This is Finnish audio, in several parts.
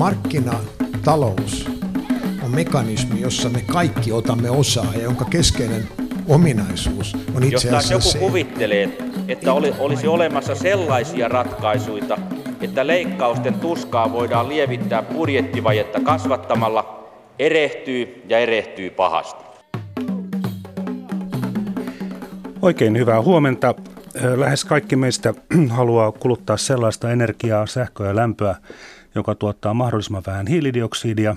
markkinatalous on mekanismi, jossa me kaikki otamme osaa ja jonka keskeinen ominaisuus on itse Jos asiassa joku se, kuvittelee, että oli, olisi olemassa sellaisia ratkaisuja, että leikkausten tuskaa voidaan lievittää budjettivajetta kasvattamalla, erehtyy ja erehtyy pahasti. Oikein hyvää huomenta. Lähes kaikki meistä haluaa kuluttaa sellaista energiaa, sähköä ja lämpöä, joka tuottaa mahdollisimman vähän hiilidioksidia.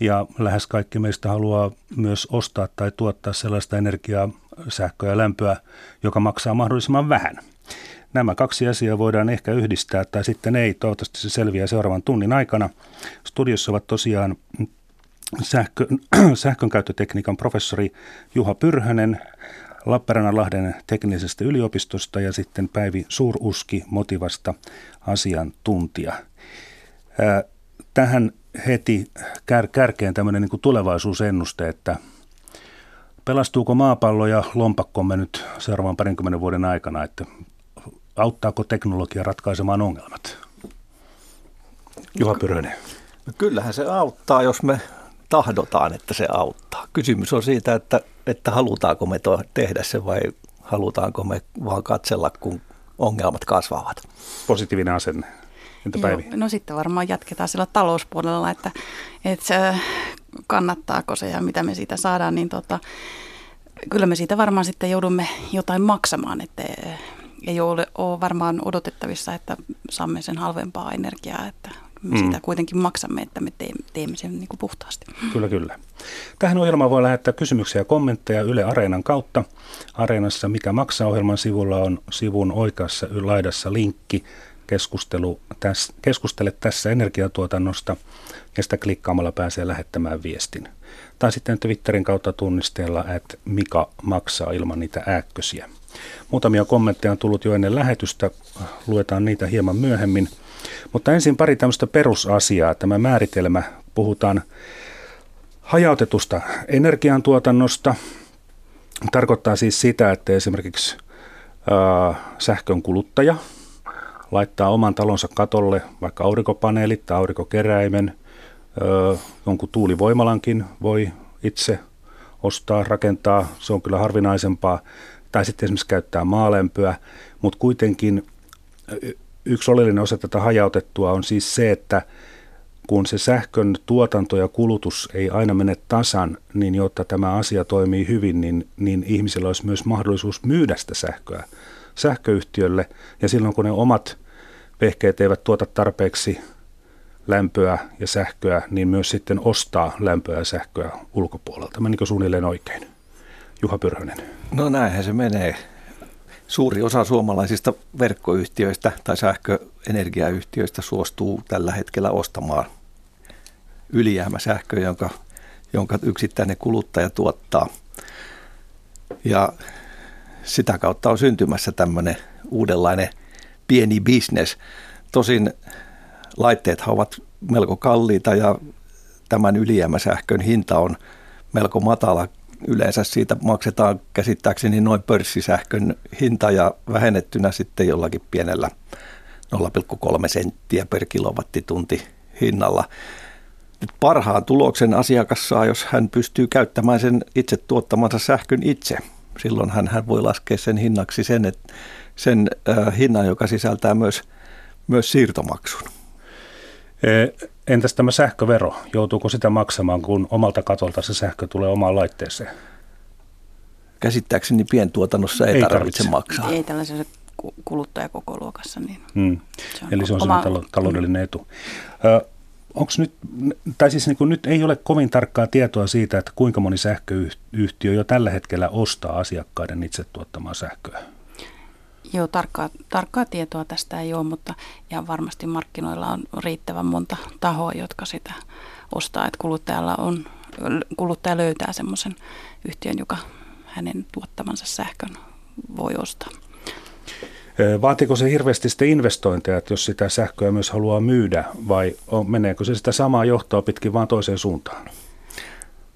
Ja lähes kaikki meistä haluaa myös ostaa tai tuottaa sellaista energiaa, sähköä ja lämpöä, joka maksaa mahdollisimman vähän. Nämä kaksi asiaa voidaan ehkä yhdistää tai sitten ei. Toivottavasti se selviää seuraavan tunnin aikana. Studiossa ovat tosiaan sähkö, sähkönkäyttötekniikan professori Juha Pyrhönen, Lappeenrannan-Lahden teknisestä yliopistosta ja sitten Päivi Suuruski Motivasta asiantuntija. Tähän heti kär, kärkeen tämmöinen niin tulevaisuusennuste, että pelastuuko maapallo ja lompakkomme nyt seuraavan parinkymmenen vuoden aikana, että auttaako teknologia ratkaisemaan ongelmat? Juha Pyrhönen. No kyllähän se auttaa, jos me tahdotaan, että se auttaa. Kysymys on siitä, että, että halutaanko me to- tehdä se vai halutaanko me vaan katsella, kun ongelmat kasvavat. Positiivinen asenne. Entä Päivi? Joo, no sitten varmaan jatketaan sillä talouspuolella, että, että kannattaako se ja mitä me siitä saadaan, niin tota, kyllä me siitä varmaan sitten joudumme jotain maksamaan, että ei ole, ole varmaan odotettavissa, että saamme sen halvempaa energiaa, että me mm. sitä kuitenkin maksamme, että me teemme, teemme sen niin kuin puhtaasti. Kyllä, kyllä. Tähän ohjelmaan voi lähettää kysymyksiä ja kommentteja Yle Areenan kautta. Areenassa Mikä maksaa ohjelman sivulla on sivun oikeassa laidassa linkki keskustelu täs, keskustele tässä energiatuotannosta ja sitä klikkaamalla pääsee lähettämään viestin. Tai sitten Twitterin kautta tunnisteella, että Mika maksaa ilman niitä ääkkösiä. Muutamia kommentteja on tullut jo ennen lähetystä, luetaan niitä hieman myöhemmin. Mutta ensin pari tämmöistä perusasiaa. Tämä määritelmä, puhutaan hajautetusta energiantuotannosta. Tarkoittaa siis sitä, että esimerkiksi äh, sähkön kuluttaja laittaa oman talonsa katolle vaikka aurinkopaneelit tai aurinkokeräimen, äh, jonkun tuulivoimalankin voi itse ostaa, rakentaa, se on kyllä harvinaisempaa, tai sitten esimerkiksi käyttää maalämpöä, mutta kuitenkin yksi oleellinen osa tätä hajautettua on siis se, että kun se sähkön tuotanto ja kulutus ei aina mene tasan, niin jotta tämä asia toimii hyvin, niin, niin ihmisillä olisi myös mahdollisuus myydä sitä sähköä sähköyhtiölle. Ja silloin kun ne omat vehkeet eivät tuota tarpeeksi lämpöä ja sähköä, niin myös sitten ostaa lämpöä ja sähköä ulkopuolelta. Menikö suunnilleen oikein? Juha Pyrhönen. No näinhän se menee. Suuri osa suomalaisista verkkoyhtiöistä tai sähköenergiayhtiöistä suostuu tällä hetkellä ostamaan ylijäämäsähköä, jonka, jonka yksittäinen kuluttaja tuottaa. Ja sitä kautta on syntymässä tämmöinen uudenlainen pieni bisnes. Tosin laitteet ovat melko kalliita ja tämän ylijäämäsähkön hinta on melko matala yleensä siitä maksetaan käsittääkseni noin pörssisähkön hinta ja vähennettynä sitten jollakin pienellä 0,3 senttiä per kilowattitunti hinnalla. Nyt parhaan tuloksen asiakas saa, jos hän pystyy käyttämään sen itse tuottamansa sähkön itse. Silloin hän, hän voi laskea sen hinnaksi sen, että, sen äh, hinnan, joka sisältää myös, myös siirtomaksun. Entäs tämä sähkövero? Joutuuko sitä maksamaan, kun omalta katolta se sähkö tulee omaan laitteeseen? Käsittääkseni pientuotannossa ei, ei tarvitse, tarvitse maksaa. Ei tällaisessa kuluttajakokoluokassa. Niin hmm. se on Eli se on oma... taloudellinen etu. Ö, onks nyt, tai siis niin nyt ei ole kovin tarkkaa tietoa siitä, että kuinka moni sähköyhtiö jo tällä hetkellä ostaa asiakkaiden itse tuottamaa sähköä. Joo, tarkkaa, tarkkaa tietoa tästä ei ole, mutta ihan varmasti markkinoilla on riittävän monta tahoa, jotka sitä ostaa, että kuluttajalla on, kuluttaja löytää semmoisen yhtiön, joka hänen tuottamansa sähkön voi ostaa. Vaatiko se hirveästi sitten investointeja, että jos sitä sähköä myös haluaa myydä, vai on, meneekö se sitä samaa johtoa pitkin vaan toiseen suuntaan?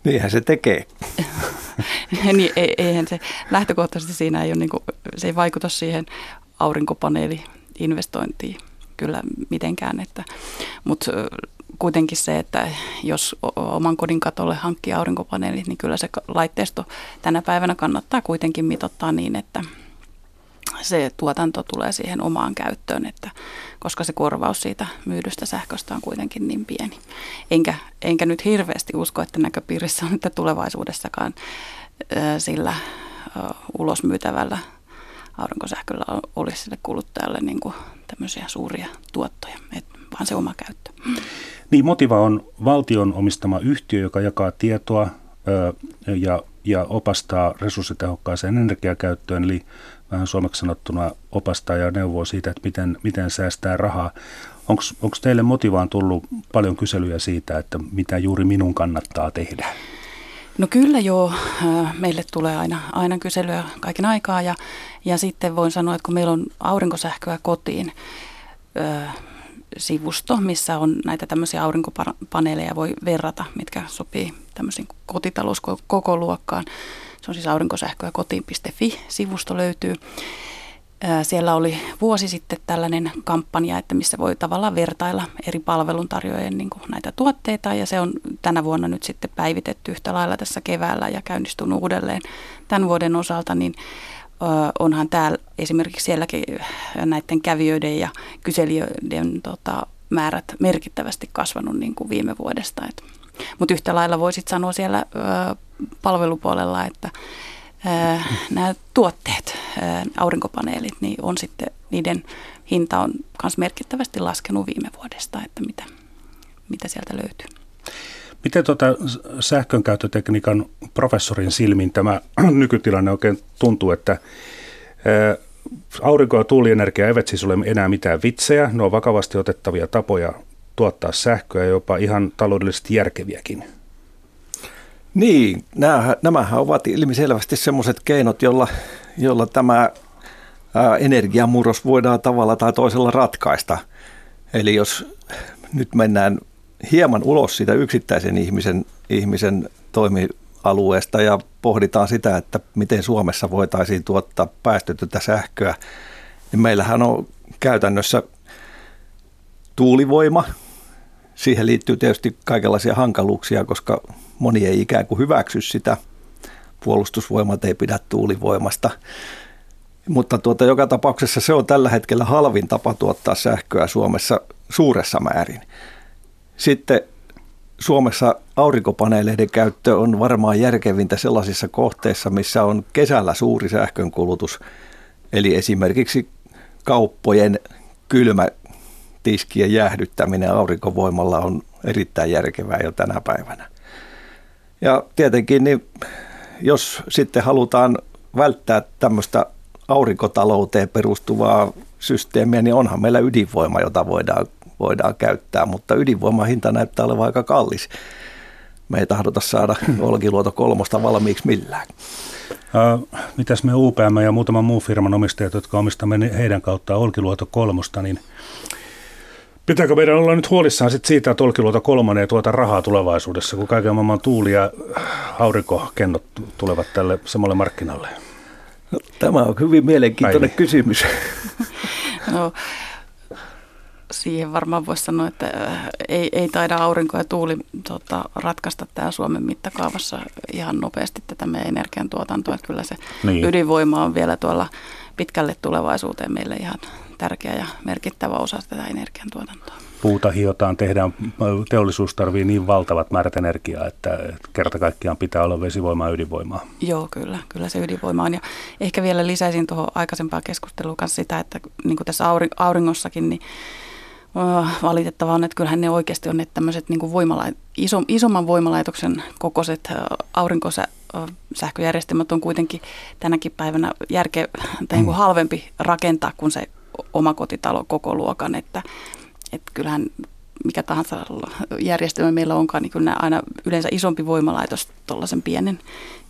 Niinhän se tekee. niin, eihän se lähtökohtaisesti siinä ei ole, niin kuin, se ei vaikuta siihen aurinkopaneeli-investointiin kyllä mitenkään. Että, mutta kuitenkin se, että jos oman kodin katolle hankkii aurinkopaneelit, niin kyllä se laitteisto tänä päivänä kannattaa kuitenkin mitottaa niin, että se tuotanto tulee siihen omaan käyttöön, että, koska se korvaus siitä myydystä sähköstä on kuitenkin niin pieni. Enkä, enkä nyt hirveästi usko, että näköpiirissä on, että tulevaisuudessakaan sillä ulosmyytävällä aurinkosähköllä olisi sille kuluttajalle niin kuin tämmöisiä suuria tuottoja, et vaan se oma käyttö. Niin, Motiva on valtion omistama yhtiö, joka jakaa tietoa ja, ja opastaa resurssitehokkaaseen energiakäyttöön, eli vähän suomeksi sanottuna opastaa ja neuvoo siitä, että miten, miten säästää rahaa. Onko teille Motivaan tullut paljon kyselyjä siitä, että mitä juuri minun kannattaa tehdä? No kyllä joo, meille tulee aina, aina kyselyä kaiken aikaa ja, ja sitten voin sanoa, että kun meillä on aurinkosähköä kotiin, sivusto, missä on näitä tämmöisiä aurinkopaneeleja voi verrata, mitkä sopii tämmöisiin kotitalouskoko luokkaan. Se on siis aurinkosähköä kotiin.fi-sivusto löytyy. Siellä oli vuosi sitten tällainen kampanja, että missä voi tavallaan vertailla eri palveluntarjoajien niin näitä tuotteita ja se on tänä vuonna nyt sitten päivitetty yhtä lailla tässä keväällä ja käynnistynyt uudelleen tämän vuoden osalta, niin onhan täällä esimerkiksi sielläkin näiden kävijöiden ja kyselijöiden tota, määrät merkittävästi kasvanut niin kuin viime vuodesta. Mutta yhtä lailla voisit sanoa siellä ö, palvelupuolella, että nämä tuotteet, aurinkopaneelit, niin on sitten, niiden hinta on myös merkittävästi laskenut viime vuodesta, että mitä, mitä sieltä löytyy. Miten tuota sähkönkäyttötekniikan professorin silmin tämä nykytilanne oikein tuntuu, että aurinko- ja tuulienergia eivät siis ole enää mitään vitsejä, ne on vakavasti otettavia tapoja tuottaa sähköä, jopa ihan taloudellisesti järkeviäkin. Niin, nämähän, nämähän ovat ilmiselvästi sellaiset keinot, jolla, jolla tämä energiamurros voidaan tavalla tai toisella ratkaista. Eli jos nyt mennään hieman ulos siitä yksittäisen ihmisen, ihmisen toimialueesta ja pohditaan sitä, että miten Suomessa voitaisiin tuottaa päästötöntä sähköä, niin meillähän on käytännössä tuulivoima. Siihen liittyy tietysti kaikenlaisia hankaluuksia, koska moni ei ikään kuin hyväksy sitä. Puolustusvoimat ei pidä tuulivoimasta. Mutta tuota, joka tapauksessa se on tällä hetkellä halvin tapa tuottaa sähköä Suomessa suuressa määrin. Sitten Suomessa aurinkopaneeleiden käyttö on varmaan järkevintä sellaisissa kohteissa, missä on kesällä suuri sähkönkulutus. Eli esimerkiksi kauppojen kylmä tiskien jäähdyttäminen aurinkovoimalla on erittäin järkevää jo tänä päivänä. Ja tietenkin, niin jos sitten halutaan välttää tämmöistä aurinkotalouteen perustuvaa systeemiä, niin onhan meillä ydinvoima, jota voidaan voidaan käyttää, mutta ydinvoiman hinta näyttää olevan aika kallis. Me ei tahdota saada Olkiluoto kolmosta valmiiksi millään. Äh, mitäs me UPM ja muutaman muun firman omistajat, jotka omistamme heidän kautta Olkiluoto kolmosta, niin Pitääkö meidän olla nyt huolissaan sit siitä, että Olkiluoto kolmonen tuota rahaa tulevaisuudessa, kun kaiken maailman tuuli- ja aurinkokennot tulevat tälle samalle markkinalle? No, tämä on hyvin mielenkiintoinen Päivi. kysymys. no, siihen varmaan voisi sanoa, että äh, ei, ei taida aurinko ja tuuli tota, ratkaista tämä Suomen mittakaavassa ihan nopeasti tätä meidän energiantuotantoa. Että kyllä se niin. ydinvoima on vielä tuolla pitkälle tulevaisuuteen meille ihan tärkeä ja merkittävä osa tätä energiantuotantoa. Puuta hiotaan, tehdään, teollisuus tarvii niin valtavat määrät energiaa, että kerta kaikkiaan pitää olla vesivoimaa ja ydinvoimaa. Joo, kyllä, kyllä se ydinvoima on. Ja ehkä vielä lisäisin tuohon aikaisempaan keskusteluun kanssa sitä, että niin kuin tässä auringossakin, niin valitettavaa on, että kyllähän ne oikeasti on ne tämmöiset niin kuin voimala- iso, isomman voimalaitoksen kokoiset aurinkosähköjärjestelmät on kuitenkin tänäkin päivänä järke, tai niin kuin mm. halvempi rakentaa kuin se omakotitalo koko luokan, että, että kyllähän mikä tahansa järjestelmä meillä onkaan, niin kyllä aina yleensä isompi voimalaitos tuollaisen pienen,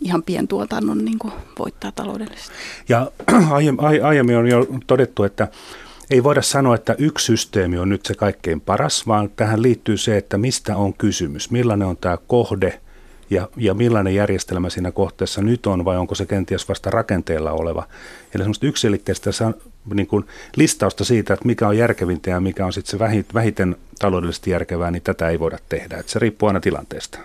ihan pientuotannon niin kuin voittaa taloudellisesti. Ja aiemmin on jo todettu, että ei voida sanoa, että yksi systeemi on nyt se kaikkein paras, vaan tähän liittyy se, että mistä on kysymys, millainen on tämä kohde ja, ja millainen järjestelmä siinä kohteessa nyt on vai onko se kenties vasta rakenteella oleva. Eli semmoista yksilitteistä niin kuin listausta siitä, että mikä on järkevintä ja mikä on sitten se vähiten taloudellisesti järkevää, niin tätä ei voida tehdä. Että se riippuu aina tilanteesta.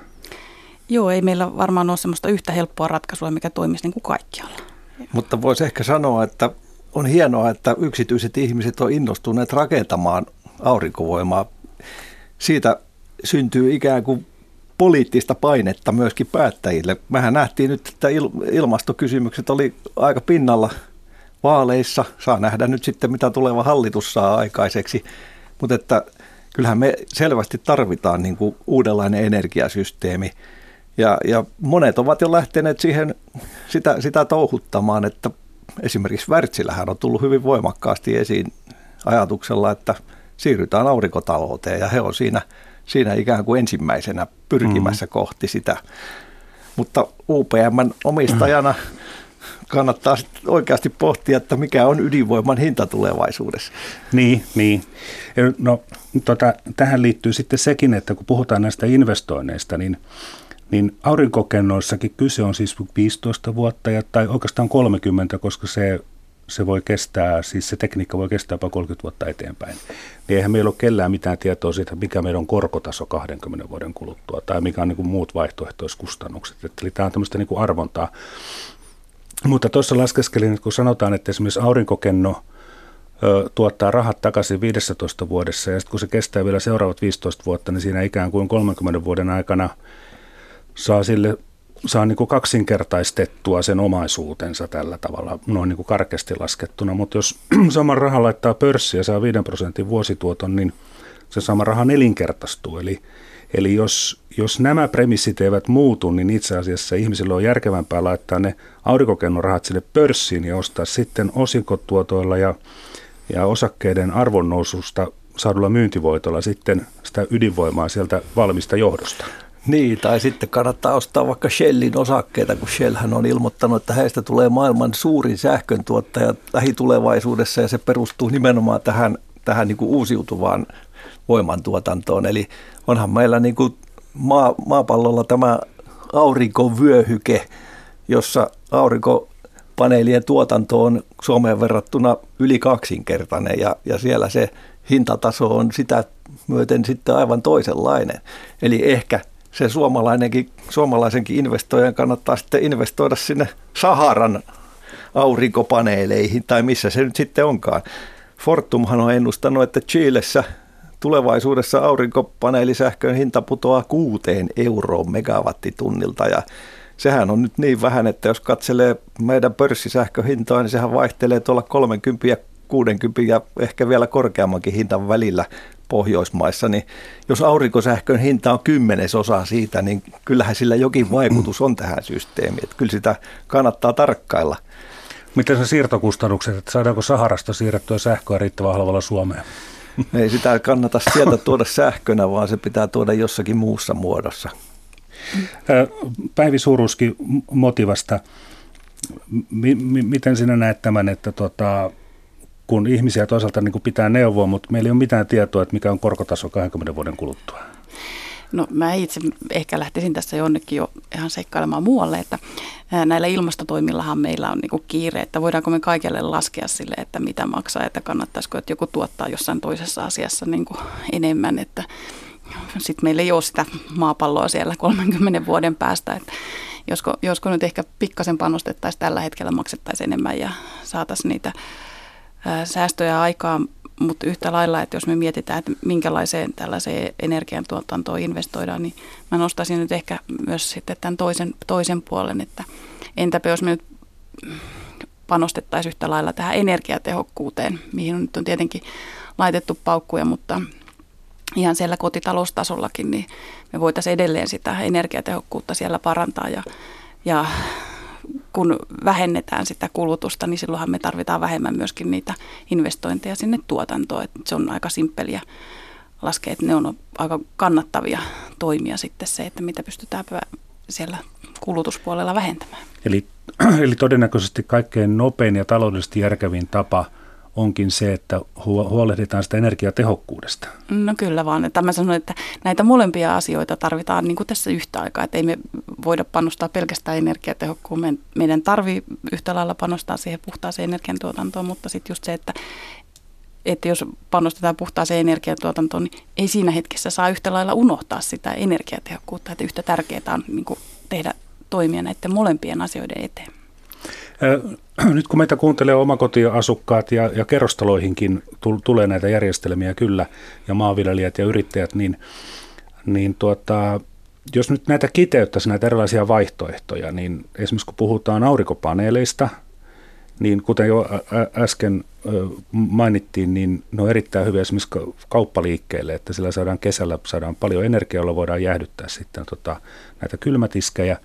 Joo, ei meillä varmaan ole sellaista yhtä helppoa ratkaisua, mikä toimisi niin kuin kaikkialla. Mutta voisi ehkä sanoa, että on hienoa, että yksityiset ihmiset on innostuneet rakentamaan aurinkovoimaa. Siitä syntyy ikään kuin poliittista painetta myöskin päättäjille. Mehän nähtiin nyt, että ilmastokysymykset oli aika pinnalla vaaleissa. Saa nähdä nyt sitten, mitä tuleva hallitus saa aikaiseksi. Mutta että kyllähän me selvästi tarvitaan niin kuin uudenlainen energiasysteemi. Ja, ja monet ovat jo lähteneet siihen sitä, sitä touhuttamaan, että esimerkiksi Wärtsilähän on tullut hyvin voimakkaasti esiin ajatuksella, että siirrytään aurinkotalouteen ja he on siinä, siinä ikään kuin ensimmäisenä pyrkimässä mm. kohti sitä. Mutta UPMn omistajana kannattaa oikeasti pohtia, että mikä on ydinvoiman hinta tulevaisuudessa. Niin, niin. No, tota, tähän liittyy sitten sekin, että kun puhutaan näistä investoinneista, niin niin aurinkokennoissakin kyse on siis 15 vuotta ja, tai oikeastaan 30, koska se, se voi kestää, siis se tekniikka voi kestää jopa 30 vuotta eteenpäin. Niin eihän meillä ole kellään mitään tietoa siitä, mikä meidän on korkotaso 20 vuoden kuluttua tai mikä on niin kuin muut vaihtoehtoiskustannukset. Eli tämä on tämmöistä niin kuin arvontaa. Mutta tuossa laskeskelin, että kun sanotaan, että esimerkiksi aurinkokenno tuottaa rahat takaisin 15 vuodessa ja sitten kun se kestää vielä seuraavat 15 vuotta, niin siinä ikään kuin 30 vuoden aikana – saa sille saa niin kuin kaksinkertaistettua sen omaisuutensa tällä tavalla, noin niin kuin karkeasti laskettuna. Mutta jos saman rahan laittaa pörssiä ja saa 5 prosentin vuosituoton, niin se sama raha nelinkertaistuu. Eli, eli jos, jos nämä premissit eivät muutu, niin itse asiassa ihmisille on järkevämpää laittaa ne aurinkokennorahat sille pörssiin ja ostaa sitten osinkotuotoilla ja, ja osakkeiden arvonnoususta saadulla myyntivoitolla sitten sitä ydinvoimaa sieltä valmista johdosta. Niin, tai sitten kannattaa ostaa vaikka Shellin osakkeita, kun Shellhän on ilmoittanut, että heistä tulee maailman suurin sähköntuottaja lähitulevaisuudessa ja se perustuu nimenomaan tähän, tähän niin kuin uusiutuvaan voimantuotantoon. Eli onhan meillä niin kuin maa, maapallolla tämä aurinkovyöhyke, jossa aurinkopaneelien tuotanto on Suomeen verrattuna yli kaksinkertainen ja, ja siellä se hintataso on sitä myöten sitten aivan toisenlainen. Eli ehkä se suomalainenkin, suomalaisenkin investoijan kannattaa sitten investoida sinne Saharan aurinkopaneeleihin tai missä se nyt sitten onkaan. Fortumhan on ennustanut, että Chilessä tulevaisuudessa aurinkopaneelisähkön hinta putoaa kuuteen euroon megawattitunnilta ja sehän on nyt niin vähän, että jos katselee meidän pörssisähköhintoa, niin sehän vaihtelee tuolla 30 ja 60 ja ehkä vielä korkeammankin hintan välillä Pohjoismaissa, niin jos aurinkosähkön hinta on kymmenesosa siitä, niin kyllähän sillä jokin vaikutus on tähän systeemiin. Että kyllä sitä kannattaa tarkkailla. Miten se siirtokustannukset, että saadaanko Saharasta siirrettyä sähköä riittävän halvalla Suomeen? Ei sitä kannata sieltä tuoda sähkönä, vaan se pitää tuoda jossakin muussa muodossa. Päivi Suruski Motivasta, M- miten sinä näet tämän, että tota, kun ihmisiä toisaalta niin pitää neuvoa, mutta meillä ei ole mitään tietoa, että mikä on korkotaso 20 vuoden kuluttua. No mä itse ehkä lähtisin tässä jonnekin jo ihan seikkailemaan muualle, että näillä ilmastotoimillahan meillä on niinku kiire, että voidaanko me kaikille laskea sille, että mitä maksaa, että kannattaisiko, että joku tuottaa jossain toisessa asiassa niinku enemmän, että sitten meillä ei ole sitä maapalloa siellä 30 vuoden päästä, että josko, josko nyt ehkä pikkasen panostettaisiin tällä hetkellä, maksettaisiin enemmän ja saataisiin niitä säästöjä aikaan, mutta yhtä lailla, että jos me mietitään, että minkälaiseen tällaiseen energiantuotantoon investoidaan, niin mä nostaisin nyt ehkä myös sitten tämän toisen, toisen puolen, että entäpä jos me nyt panostettaisiin yhtä lailla tähän energiatehokkuuteen, mihin nyt on tietenkin laitettu paukkuja, mutta ihan siellä kotitaloustasollakin, niin me voitaisiin edelleen sitä energiatehokkuutta siellä parantaa ja, ja kun vähennetään sitä kulutusta, niin silloinhan me tarvitaan vähemmän myöskin niitä investointeja sinne tuotantoon. Että se on aika simppeliä laskea, että ne on aika kannattavia toimia sitten se, että mitä pystytään siellä kulutuspuolella vähentämään. Eli, eli todennäköisesti kaikkein nopein ja taloudellisesti järkevin tapa onkin se, että huolehditaan sitä energiatehokkuudesta. No kyllä vaan. Että mä sanon, että näitä molempia asioita tarvitaan niin kuin tässä yhtä aikaa. Että ei me voida panostaa pelkästään energiatehokkuuteen. Meidän tarvii yhtä lailla panostaa siihen puhtaaseen energiantuotantoon, mutta sitten just se, että, että jos panostetaan puhtaaseen energiantuotantoon, niin ei siinä hetkessä saa yhtä lailla unohtaa sitä energiatehokkuutta. Että yhtä tärkeää on niin kuin tehdä toimia näiden molempien asioiden eteen. Nyt kun meitä kuuntelee omakotiasukkaat ja, ja kerrostaloihinkin tulee näitä järjestelmiä kyllä, ja maanviljelijät ja yrittäjät, niin, niin tuota, jos nyt näitä kiteyttäisiin, näitä erilaisia vaihtoehtoja, niin esimerkiksi kun puhutaan aurinkopaneeleista, niin kuten jo äsken mainittiin, niin ne on erittäin hyviä esimerkiksi kauppaliikkeelle, että sillä saadaan kesällä saadaan paljon energiaa, jolla voidaan jäähdyttää sitten tota, näitä kylmätiskejä.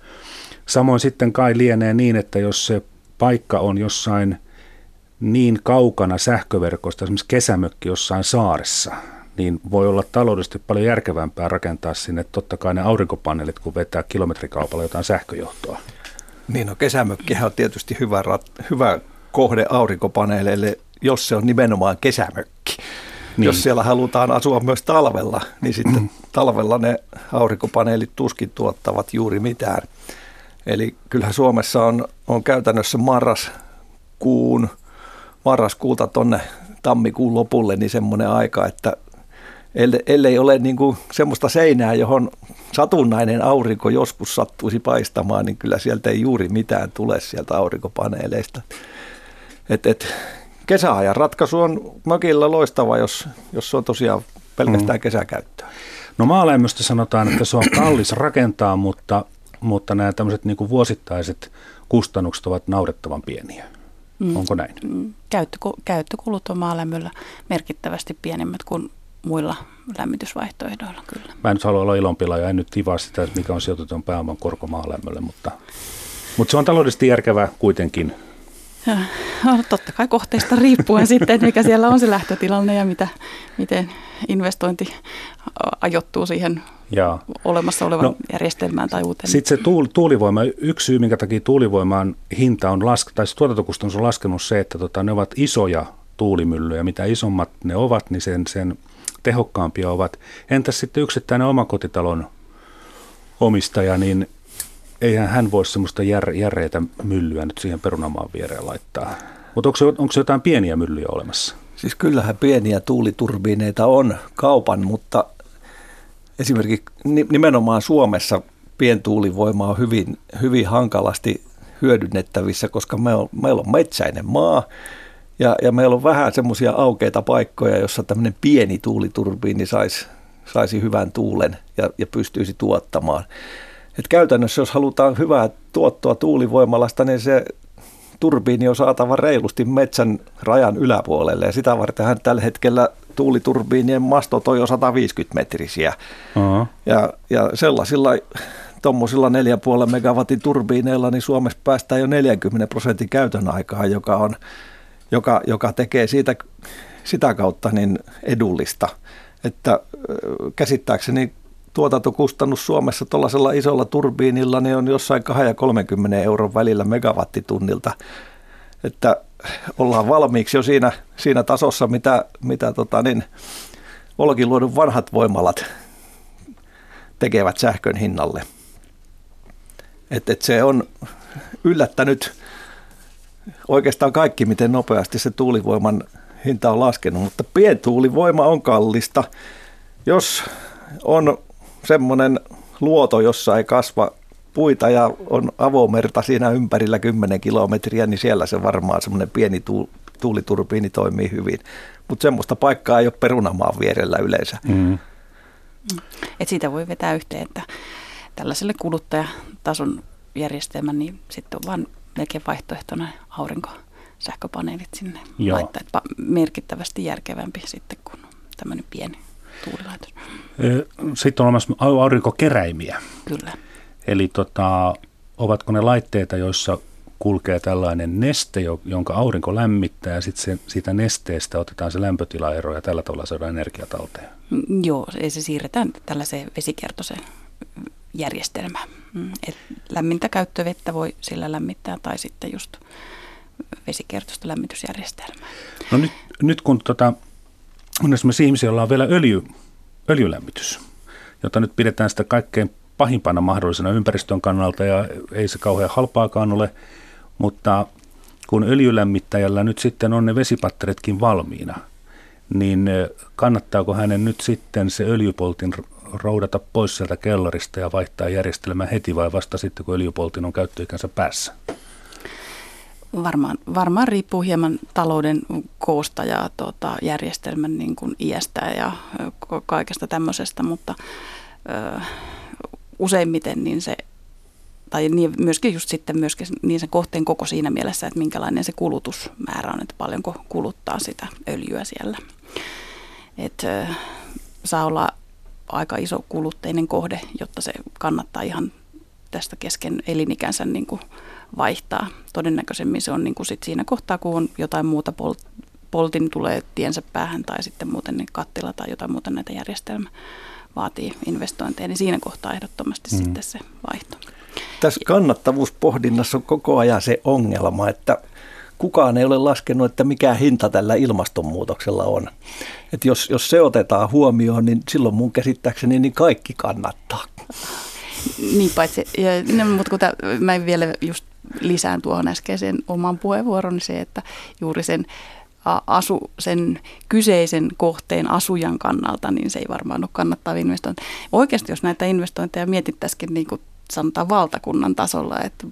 Samoin sitten kai lienee niin, että jos se paikka on jossain niin kaukana sähköverkosta, esimerkiksi kesämökki jossain saaressa, niin voi olla taloudellisesti paljon järkevämpää rakentaa sinne totta kai ne aurinkopaneelit, kun vetää kilometrikaupalla jotain sähköjohtoa. Niin, no kesämökkihän on tietysti hyvä, rat, hyvä kohde aurinkopaneeleille, jos se on nimenomaan kesämökki. Niin. Jos siellä halutaan asua myös talvella, niin sitten talvella ne aurinkopaneelit tuskin tuottavat juuri mitään. Eli kyllähän Suomessa on, on käytännössä marraskuun, marraskuuta tuonne tammikuun lopulle niin semmoinen aika, että ellei ole niin kuin semmoista seinää, johon satunnainen aurinko joskus sattuisi paistamaan, niin kyllä sieltä ei juuri mitään tule sieltä aurinkopaneeleista. Et, et, kesäajan ratkaisu on mökillä loistava, jos, jos se on tosiaan pelkästään mm. kesäkäyttöä. No maalämmöstä sanotaan, että se on kallis rakentaa, mutta mutta nämä tämmöiset niin vuosittaiset kustannukset ovat naurettavan pieniä. Mm. Onko näin? Mm. käyttökulut on maalämmöllä merkittävästi pienemmät kuin muilla lämmitysvaihtoehdoilla kyllä. Mä en nyt halua olla ilonpila ja en nyt tivaa sitä, mikä on sijoitetun pääoman korko maalämmölle, mutta, mutta se on taloudellisesti järkevää kuitenkin. No, totta kai kohteista riippuen sitten, mikä siellä on se lähtötilanne ja mitä, miten investointi ajoittuu siihen ja. olemassa olevan no, järjestelmään tai uuteen. Sitten se tuul, tuulivoima, yksi syy, minkä takia tuulivoiman hinta on laskenut, tai tuotantokustannus on laskenut se, että tota, ne ovat isoja tuulimyllyjä. Mitä isommat ne ovat, niin sen, sen tehokkaampia ovat. Entäs sitten yksittäinen omakotitalon omistaja, niin eihän hän voi semmoista jär, järreitä myllyä nyt siihen perunamaan viereen laittaa. Mutta onko, onko jotain pieniä myllyjä olemassa? Siis kyllähän pieniä tuuliturbiineita on kaupan, mutta esimerkiksi nimenomaan Suomessa pientuulivoima on hyvin, hyvin hankalasti hyödynnettävissä, koska me on, meillä on metsäinen maa ja, ja meillä on vähän semmoisia aukeita paikkoja, jossa tämmöinen pieni tuuliturbiini saisi, saisi hyvän tuulen ja, ja pystyisi tuottamaan. Et käytännössä, jos halutaan hyvää tuottoa tuulivoimalasta, niin se turbiini on saatava reilusti metsän rajan yläpuolelle ja sitä vartenhan tällä hetkellä tuuliturbiinien mastot on jo 150 metrisiä. Uh-huh. Ja, ja sellaisilla tuommoisilla 4,5 megawatin turbiineilla niin Suomessa päästään jo 40 prosentin käytön aikaa, joka, on, joka, joka tekee siitä, sitä kautta niin edullista. Että käsittääkseni tuotantokustannus Suomessa tuollaisella isolla turbiinilla niin on jossain 2 ja 30 euron välillä megawattitunnilta. Että ollaan valmiiksi jo siinä, siinä tasossa, mitä, mitä tota niin, Olkiluodon vanhat voimalat tekevät sähkön hinnalle. Et, et se on yllättänyt oikeastaan kaikki, miten nopeasti se tuulivoiman hinta on laskenut, mutta pientuulivoima on kallista. Jos on semmoinen luoto, jossa ei kasva puita ja on avomerta siinä ympärillä 10 kilometriä, niin siellä se varmaan semmoinen pieni tuuliturbiini toimii hyvin. Mutta semmoista paikkaa ei ole perunamaan vierellä yleensä. Mm. Et siitä voi vetää yhteen, että tällaiselle kuluttajatason järjestelmän, niin sitten on vaan melkein vaihtoehtona aurinkosähköpaneelit sinne Joo. laittaa. Että merkittävästi järkevämpi sitten kuin tämmöinen pieni tuulilaitos. Sitten on olemassa aurinkokeräimiä. Kyllä. Eli tota, ovatko ne laitteita, joissa kulkee tällainen neste, jonka aurinko lämmittää ja sitten siitä nesteestä otetaan se lämpötilaero ja tällä tavalla saadaan energiatalteen? Mm, joo, se siirretään tällaiseen vesikiertoiseen järjestelmään. Mm, et lämmintä käyttövettä voi sillä lämmittää tai sitten just vesikiertoista lämmitysjärjestelmää. No nyt, nyt kun tota, on esimerkiksi ihmisiä, joilla on vielä öljy, öljylämmitys, jota nyt pidetään sitä kaikkein pahimpana mahdollisena ympäristön kannalta ja ei se kauhean halpaakaan ole, mutta kun öljylämmittäjällä nyt sitten on ne vesipatteritkin valmiina, niin kannattaako hänen nyt sitten se öljypoltin roudata pois sieltä kellarista ja vaihtaa järjestelmä heti vai vasta sitten, kun öljypoltin on käyttöikänsä päässä? Varmaan, varmaan riippuu hieman talouden koosta ja tuota, järjestelmän niin kuin iästä ja kaikesta tämmöisestä, mutta ö, useimmiten niin se, tai niin myöskin just sitten myöskin niin se kohteen koko siinä mielessä, että minkälainen se kulutusmäärä on, että paljonko kuluttaa sitä öljyä siellä. Et, ö, saa olla aika iso kulutteinen kohde, jotta se kannattaa ihan tästä kesken elinikänsä niin kuin vaihtaa. Todennäköisemmin se on niin kuin sit siinä kohtaa, kun on jotain muuta pol- poltin tulee tiensä päähän tai sitten muuten niin kattila tai jotain muuta näitä järjestelmä vaatii investointeja, niin siinä kohtaa ehdottomasti mm. sitten se vaihto. Tässä kannattavuuspohdinnassa on koko ajan se ongelma, että kukaan ei ole laskenut, että mikä hinta tällä ilmastonmuutoksella on. Et jos, jos se otetaan huomioon, niin silloin mun käsittääkseni niin kaikki kannattaa. Niin paitsi, ja, no, mutta kun tämä, mä vielä just lisään tuohon äskeiseen oman puheenvuoron, se, että juuri sen asu, sen kyseisen kohteen asujan kannalta, niin se ei varmaan ole kannattava investointi. Oikeasti, jos näitä investointeja mietittäisikin niin kuin sanotaan valtakunnan tasolla, että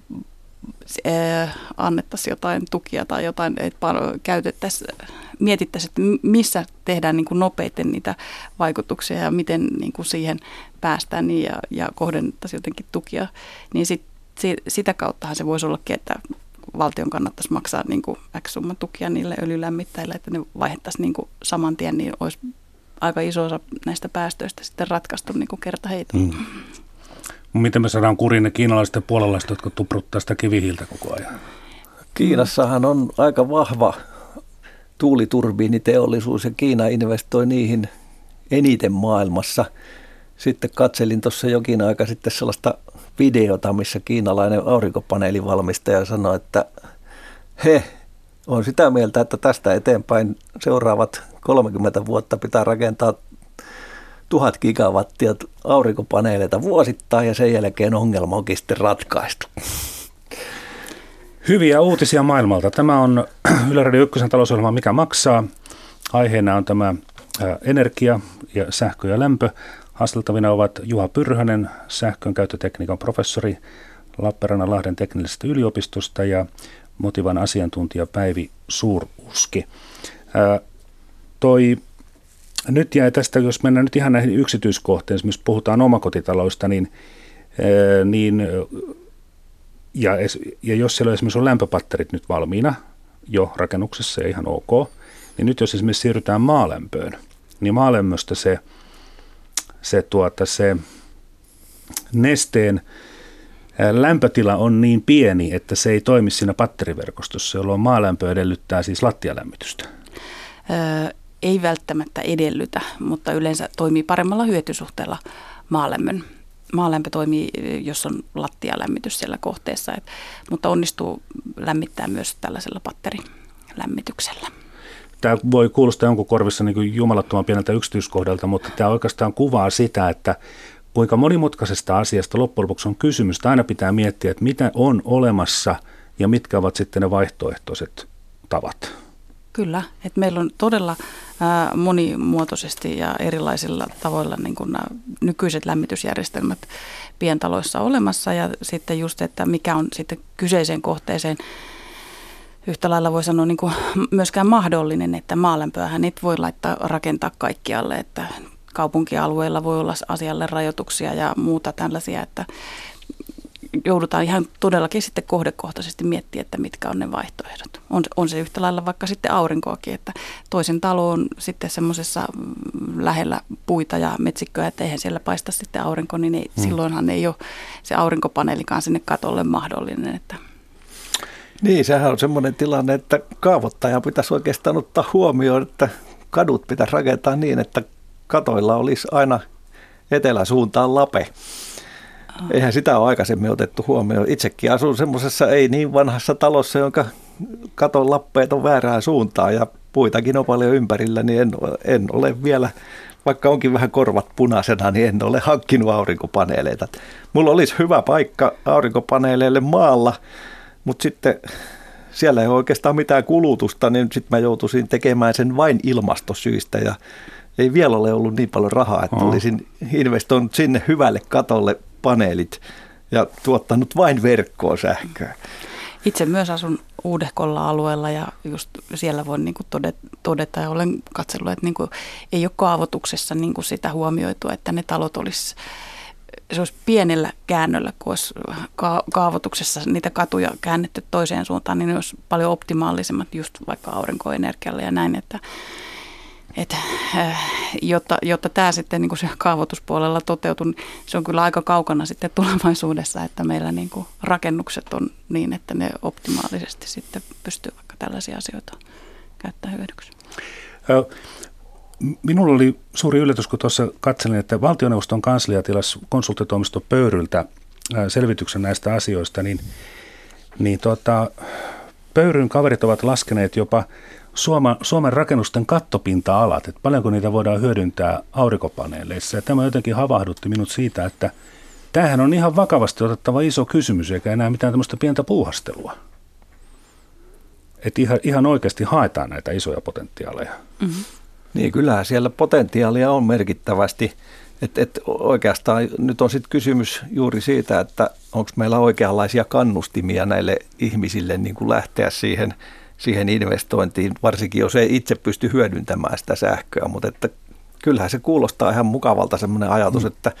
annettaisiin jotain tukia tai jotain, että käytettäisiin, mietittäisiin, että missä tehdään niin kuin nopeiten niitä vaikutuksia ja miten niin kuin siihen päästään niin ja, ja kohdennettaisiin jotenkin tukia, niin sit, sitä kauttahan se voisi ollakin, että valtion kannattaisi maksaa niin kuin X summa tukia niille öljylämmittäjille, että ne vaihdettaisiin niin kuin saman tien, niin olisi aika iso osa näistä päästöistä sitten ratkaistu niin kuin kertaheitolla. Mm. Miten me saadaan kuriin ne kiinalaiset ja puolalaiset, jotka tupruttaa sitä kivihiiltä koko ajan? Kiinassahan on aika vahva tuuliturbiiniteollisuus ja Kiina investoi niihin eniten maailmassa. Sitten katselin tuossa jokin aika sitten sellaista videota, missä kiinalainen aurinkopaneelivalmistaja sanoi, että he on sitä mieltä, että tästä eteenpäin seuraavat 30 vuotta pitää rakentaa tuhat gigawattia aurinkopaneeleita vuosittain ja sen jälkeen ongelma onkin sitten ratkaistu. Hyviä uutisia maailmalta. Tämä on Yle Radio 1 talousohjelma Mikä maksaa? Aiheena on tämä energia ja sähkö ja lämpö. Haasteltavina ovat Juha Pyrhönen, sähkön käyttötekniikan professori Lappeenrannan Lahden teknillisestä yliopistosta ja motivan asiantuntija Päivi Suuruski. Ää, toi nyt jäi tästä, jos mennään nyt ihan näihin yksityiskohtiin, esimerkiksi puhutaan omakotitaloista, niin, niin ja, ja jos siellä esimerkiksi on lämpöpatterit nyt valmiina jo rakennuksessa ja ihan ok, niin nyt jos esimerkiksi siirrytään maalämpöön, niin maalämmöstä se, se, tuota, se nesteen lämpötila on niin pieni, että se ei toimi siinä patteriverkostossa, jolloin maalämpö edellyttää siis lattialämmitystä. Öö, ei välttämättä edellytä, mutta yleensä toimii paremmalla hyötysuhteella maalämmön. Maalämpö toimii, jos on lattialämmitys siellä kohteessa, et, mutta onnistuu lämmittää myös tällaisella patterilämmityksellä. Tämä voi kuulostaa jonkun korvissa niin jumalattoman pieneltä yksityiskohdalta, mutta tämä oikeastaan kuvaa sitä, että kuinka monimutkaisesta asiasta loppujen lopuksi on kysymys. Aina pitää miettiä, että mitä on olemassa ja mitkä ovat sitten ne vaihtoehtoiset tavat. Kyllä, että meillä on todella monimuotoisesti ja erilaisilla tavoilla niin kuin nämä nykyiset lämmitysjärjestelmät pientaloissa olemassa ja sitten just, että mikä on sitten kyseiseen kohteeseen yhtä lailla voi sanoa niin kuin myöskään mahdollinen, että maalämpöähän et voi laittaa rakentaa kaikkialle, että kaupunkialueilla voi olla asialle rajoituksia ja muuta tällaisia, että joudutaan ihan todellakin sitten kohdekohtaisesti miettiä, että mitkä on ne vaihtoehdot. On, on se yhtä lailla vaikka sitten aurinkoakin, että toisen talo on sitten semmoisessa mm, lähellä puita ja metsikköä, että eihän siellä paista sitten aurinko, niin ei, hmm. silloinhan ei ole se aurinkopaneelikaan sinne katolle mahdollinen. Että. Niin, sehän on semmoinen tilanne, että kaavoittaja pitäisi oikeastaan ottaa huomioon, että kadut pitäisi rakentaa niin, että katoilla olisi aina eteläsuuntaan lape. Eihän sitä ole aikaisemmin otettu huomioon. Itsekin asun semmoisessa ei niin vanhassa talossa, jonka katon lappeet on väärään suuntaan ja puitakin on paljon ympärillä, niin en, en ole vielä, vaikka onkin vähän korvat punaisena, niin en ole hankkinut aurinkopaneeleita. Mulla olisi hyvä paikka aurinkopaneeleille maalla, mutta sitten siellä ei ole oikeastaan mitään kulutusta, niin sitten mä joutuisin tekemään sen vain ilmastosyistä ja ei vielä ole ollut niin paljon rahaa, että oh. olisin investoinut sinne hyvälle katolle paneelit ja tuottanut vain verkkoon sähköä. Itse myös asun Uudehkolla alueella ja just siellä voin niin todeta, todeta ja olen katsellut, että niin ei ole kaavoituksessa niin sitä huomioitu, että ne talot olisi se olisi pienellä käännöllä, kun olisi kaavoituksessa niitä katuja käännetty toiseen suuntaan, niin ne olisi paljon optimaalisemmat just vaikka aurinkoenergialle ja näin, että, että äh, jotta, jotta tämä sitten niin kuin se kaavoituspuolella toteutuu, niin se on kyllä aika kaukana sitten tulevaisuudessa, että meillä niin rakennukset on niin, että ne optimaalisesti sitten pystyy vaikka tällaisia asioita käyttämään hyödyksi. Minulla oli suuri yllätys, kun tuossa katselin, että valtioneuvoston kanslia tilasi konsulttitoimisto Pöyryltä selvityksen näistä asioista, niin, niin tuota, Pöyryn kaverit ovat laskeneet jopa Suoma, Suomen rakennusten kattopinta-alat, että paljonko niitä voidaan hyödyntää aurinkopaneeleissa. Ja tämä jotenkin havahdutti minut siitä, että tämähän on ihan vakavasti otettava iso kysymys, eikä enää mitään tämmöistä pientä puuhastelua. Että ihan, ihan oikeasti haetaan näitä isoja potentiaaleja. Mm-hmm. Niin, kyllähän siellä potentiaalia on merkittävästi. Et, et oikeastaan nyt on sitten kysymys juuri siitä, että onko meillä oikeanlaisia kannustimia näille ihmisille niin kuin lähteä siihen, siihen investointiin, varsinkin jos ei itse pysty hyödyntämään sitä sähköä. Mutta että kyllähän se kuulostaa ihan mukavalta semmoinen ajatus, mm. että,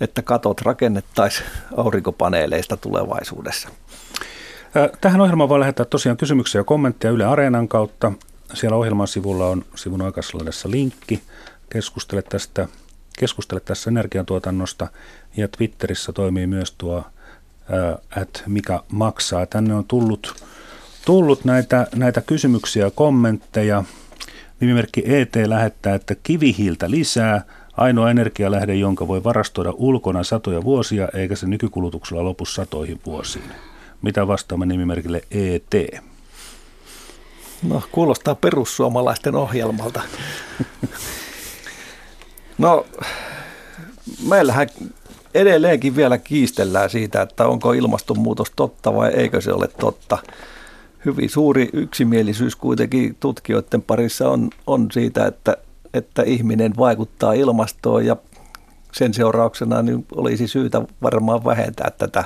että katot rakennettaisiin aurinkopaneeleista tulevaisuudessa. Tähän ohjelmaan voi lähettää tosiaan kysymyksiä ja kommentteja Yle Areenan kautta siellä ohjelman sivulla on sivun oikeassa linkki. Keskustele tästä, keskustele tässä energiantuotannosta ja Twitterissä toimii myös tuo että mikä maksaa. Tänne on tullut, tullut näitä, näitä kysymyksiä ja kommentteja. Nimimerkki ET lähettää, että kivihiiltä lisää, ainoa energialähde, jonka voi varastoida ulkona satoja vuosia, eikä se nykykulutuksella lopu satoihin vuosiin. Mitä vastaamme nimimerkille ET? No, kuulostaa perussuomalaisten ohjelmalta. No, meillähän edelleenkin vielä kiistellään siitä, että onko ilmastonmuutos totta vai eikö se ole totta. Hyvin suuri yksimielisyys kuitenkin tutkijoiden parissa on, on siitä, että, että ihminen vaikuttaa ilmastoon ja sen seurauksena niin olisi syytä varmaan vähentää tätä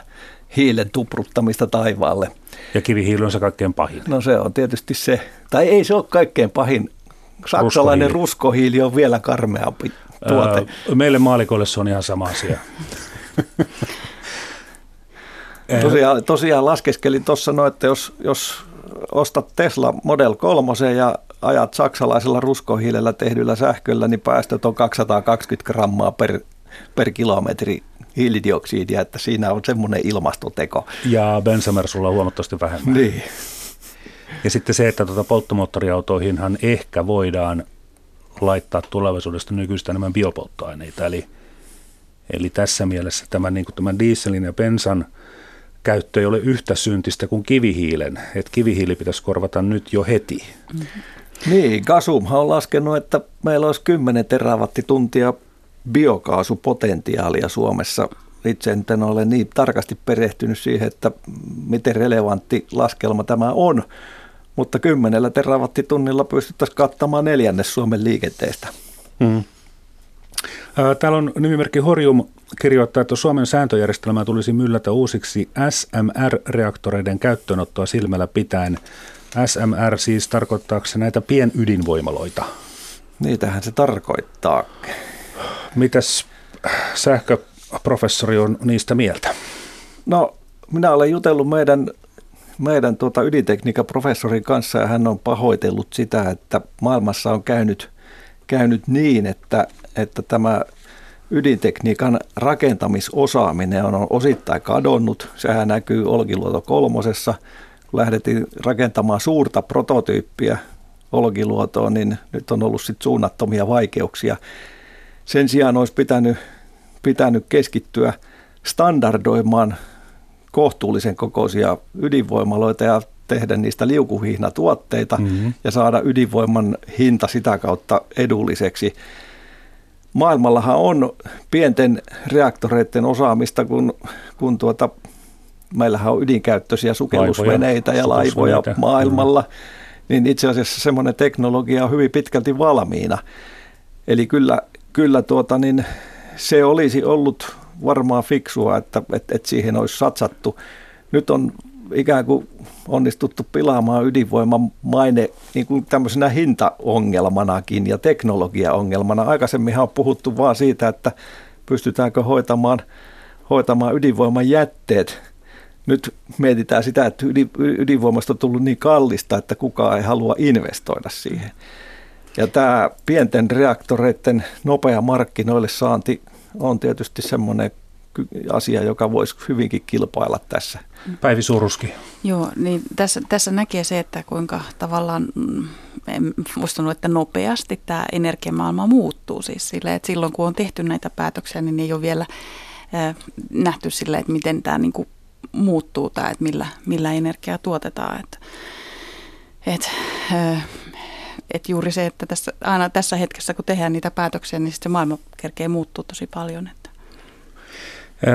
hiilen tupruttamista taivaalle. Ja kivihiili on se kaikkein pahin. No se on tietysti se, tai ei se ole kaikkein pahin. Saksalainen ruskohiili, ruskohiili on vielä karmeampi tuote. Öö, meille maalikoille se on ihan sama asia. tosiaan, tosiaan laskeskelin tuossa no, että jos, jos ostat Tesla Model 3 ja ajat saksalaisella ruskohiilellä tehdyllä sähköllä, niin päästöt on 220 grammaa per, per kilometri hiilidioksidia, että siinä on semmoinen ilmastoteko. Ja bensamersulla on huomattavasti vähemmän. Niin. Ja sitten se, että tuota polttomoottoriautoihinhan ehkä voidaan laittaa tulevaisuudesta nykyistä enemmän biopolttoaineita. Eli, eli tässä mielessä tämän, niin tämän dieselin ja bensan käyttö ei ole yhtä syntistä kuin kivihiilen. Että kivihiili pitäisi korvata nyt jo heti. Mm-hmm. Niin, Gasumhan on laskenut, että meillä olisi 10 terawattituntia biokaasupotentiaalia Suomessa. Itse en ole niin tarkasti perehtynyt siihen, että miten relevantti laskelma tämä on, mutta kymmenellä terawattitunnilla pystyttäisiin kattamaan neljännes Suomen liikenteestä. Hmm. Täällä on nimimerkki Horjum kirjoittaa, että Suomen sääntöjärjestelmää tulisi myllätä uusiksi SMR-reaktoreiden käyttöönottoa silmällä pitäen. SMR siis tarkoittaako se näitä pienydinvoimaloita? Niitähän se tarkoittaa. Mitäs sähköprofessori on niistä mieltä? No, minä olen jutellut meidän, meidän tuota ydintekniikan professorin kanssa ja hän on pahoitellut sitä, että maailmassa on käynyt, käynyt niin, että, että tämä ydintekniikan rakentamisosaaminen on osittain kadonnut. Sehän näkyy Olkiluoto kolmosessa. Kun lähdettiin rakentamaan suurta prototyyppiä Olkiluotoon, niin nyt on ollut sit suunnattomia vaikeuksia sen sijaan olisi pitänyt, pitänyt keskittyä standardoimaan kohtuullisen kokoisia ydinvoimaloita ja tehdä niistä liukuhihnatuotteita mm-hmm. ja saada ydinvoiman hinta sitä kautta edulliseksi. Maailmallahan on pienten reaktoreiden osaamista, kun, kun tuota, meillähän on ydinkäyttöisiä sukellusveneitä laivoja, ja laivoja maailmalla, mm. niin itse asiassa semmoinen teknologia on hyvin pitkälti valmiina. Eli kyllä, kyllä tuota, niin se olisi ollut varmaan fiksua, että, että, että siihen olisi satsattu. Nyt on ikään kuin onnistuttu pilaamaan ydinvoiman maine niin kuin tämmöisenä hintaongelmanakin ja teknologiaongelmana. Aikaisemminhan on puhuttu vaan siitä, että pystytäänkö hoitamaan, hoitamaan ydinvoiman jätteet. Nyt mietitään sitä, että ydinvoimasta on tullut niin kallista, että kukaan ei halua investoida siihen. Ja tämä pienten reaktoreiden nopea markkinoille saanti on tietysti semmoinen asia, joka voisi hyvinkin kilpailla tässä. Päivi Suruski. Joo, niin tässä, tässä näkee se, että kuinka tavallaan, mm, voisi sanoa, että nopeasti tämä energiamaailma muuttuu siis sille, että silloin kun on tehty näitä päätöksiä, niin ei ole vielä äh, nähty sille, että miten tämä niin kuin muuttuu tämä, että millä, millä energiaa tuotetaan. Että, et, et juuri se, että tässä, aina tässä hetkessä, kun tehdään niitä päätöksiä, niin se maailma kerkee muuttuu tosi paljon. Että.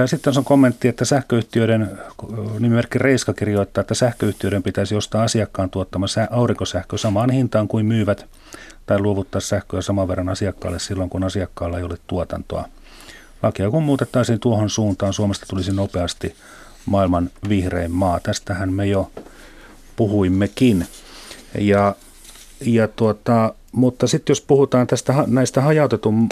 Sitten on kommentti, että sähköyhtiöiden, nimimerkki Reiska kirjoittaa, että sähköyhtiöiden pitäisi ostaa asiakkaan tuottama aurinkosähkö samaan hintaan kuin myyvät tai luovuttaa sähköä saman verran asiakkaalle silloin, kun asiakkaalla ei ole tuotantoa. Lakia kun muutettaisiin tuohon suuntaan, Suomesta tulisi nopeasti maailman vihrein maa. Tästähän me jo puhuimmekin. Ja ja tuota, mutta sitten jos puhutaan tästä näistä hajautetun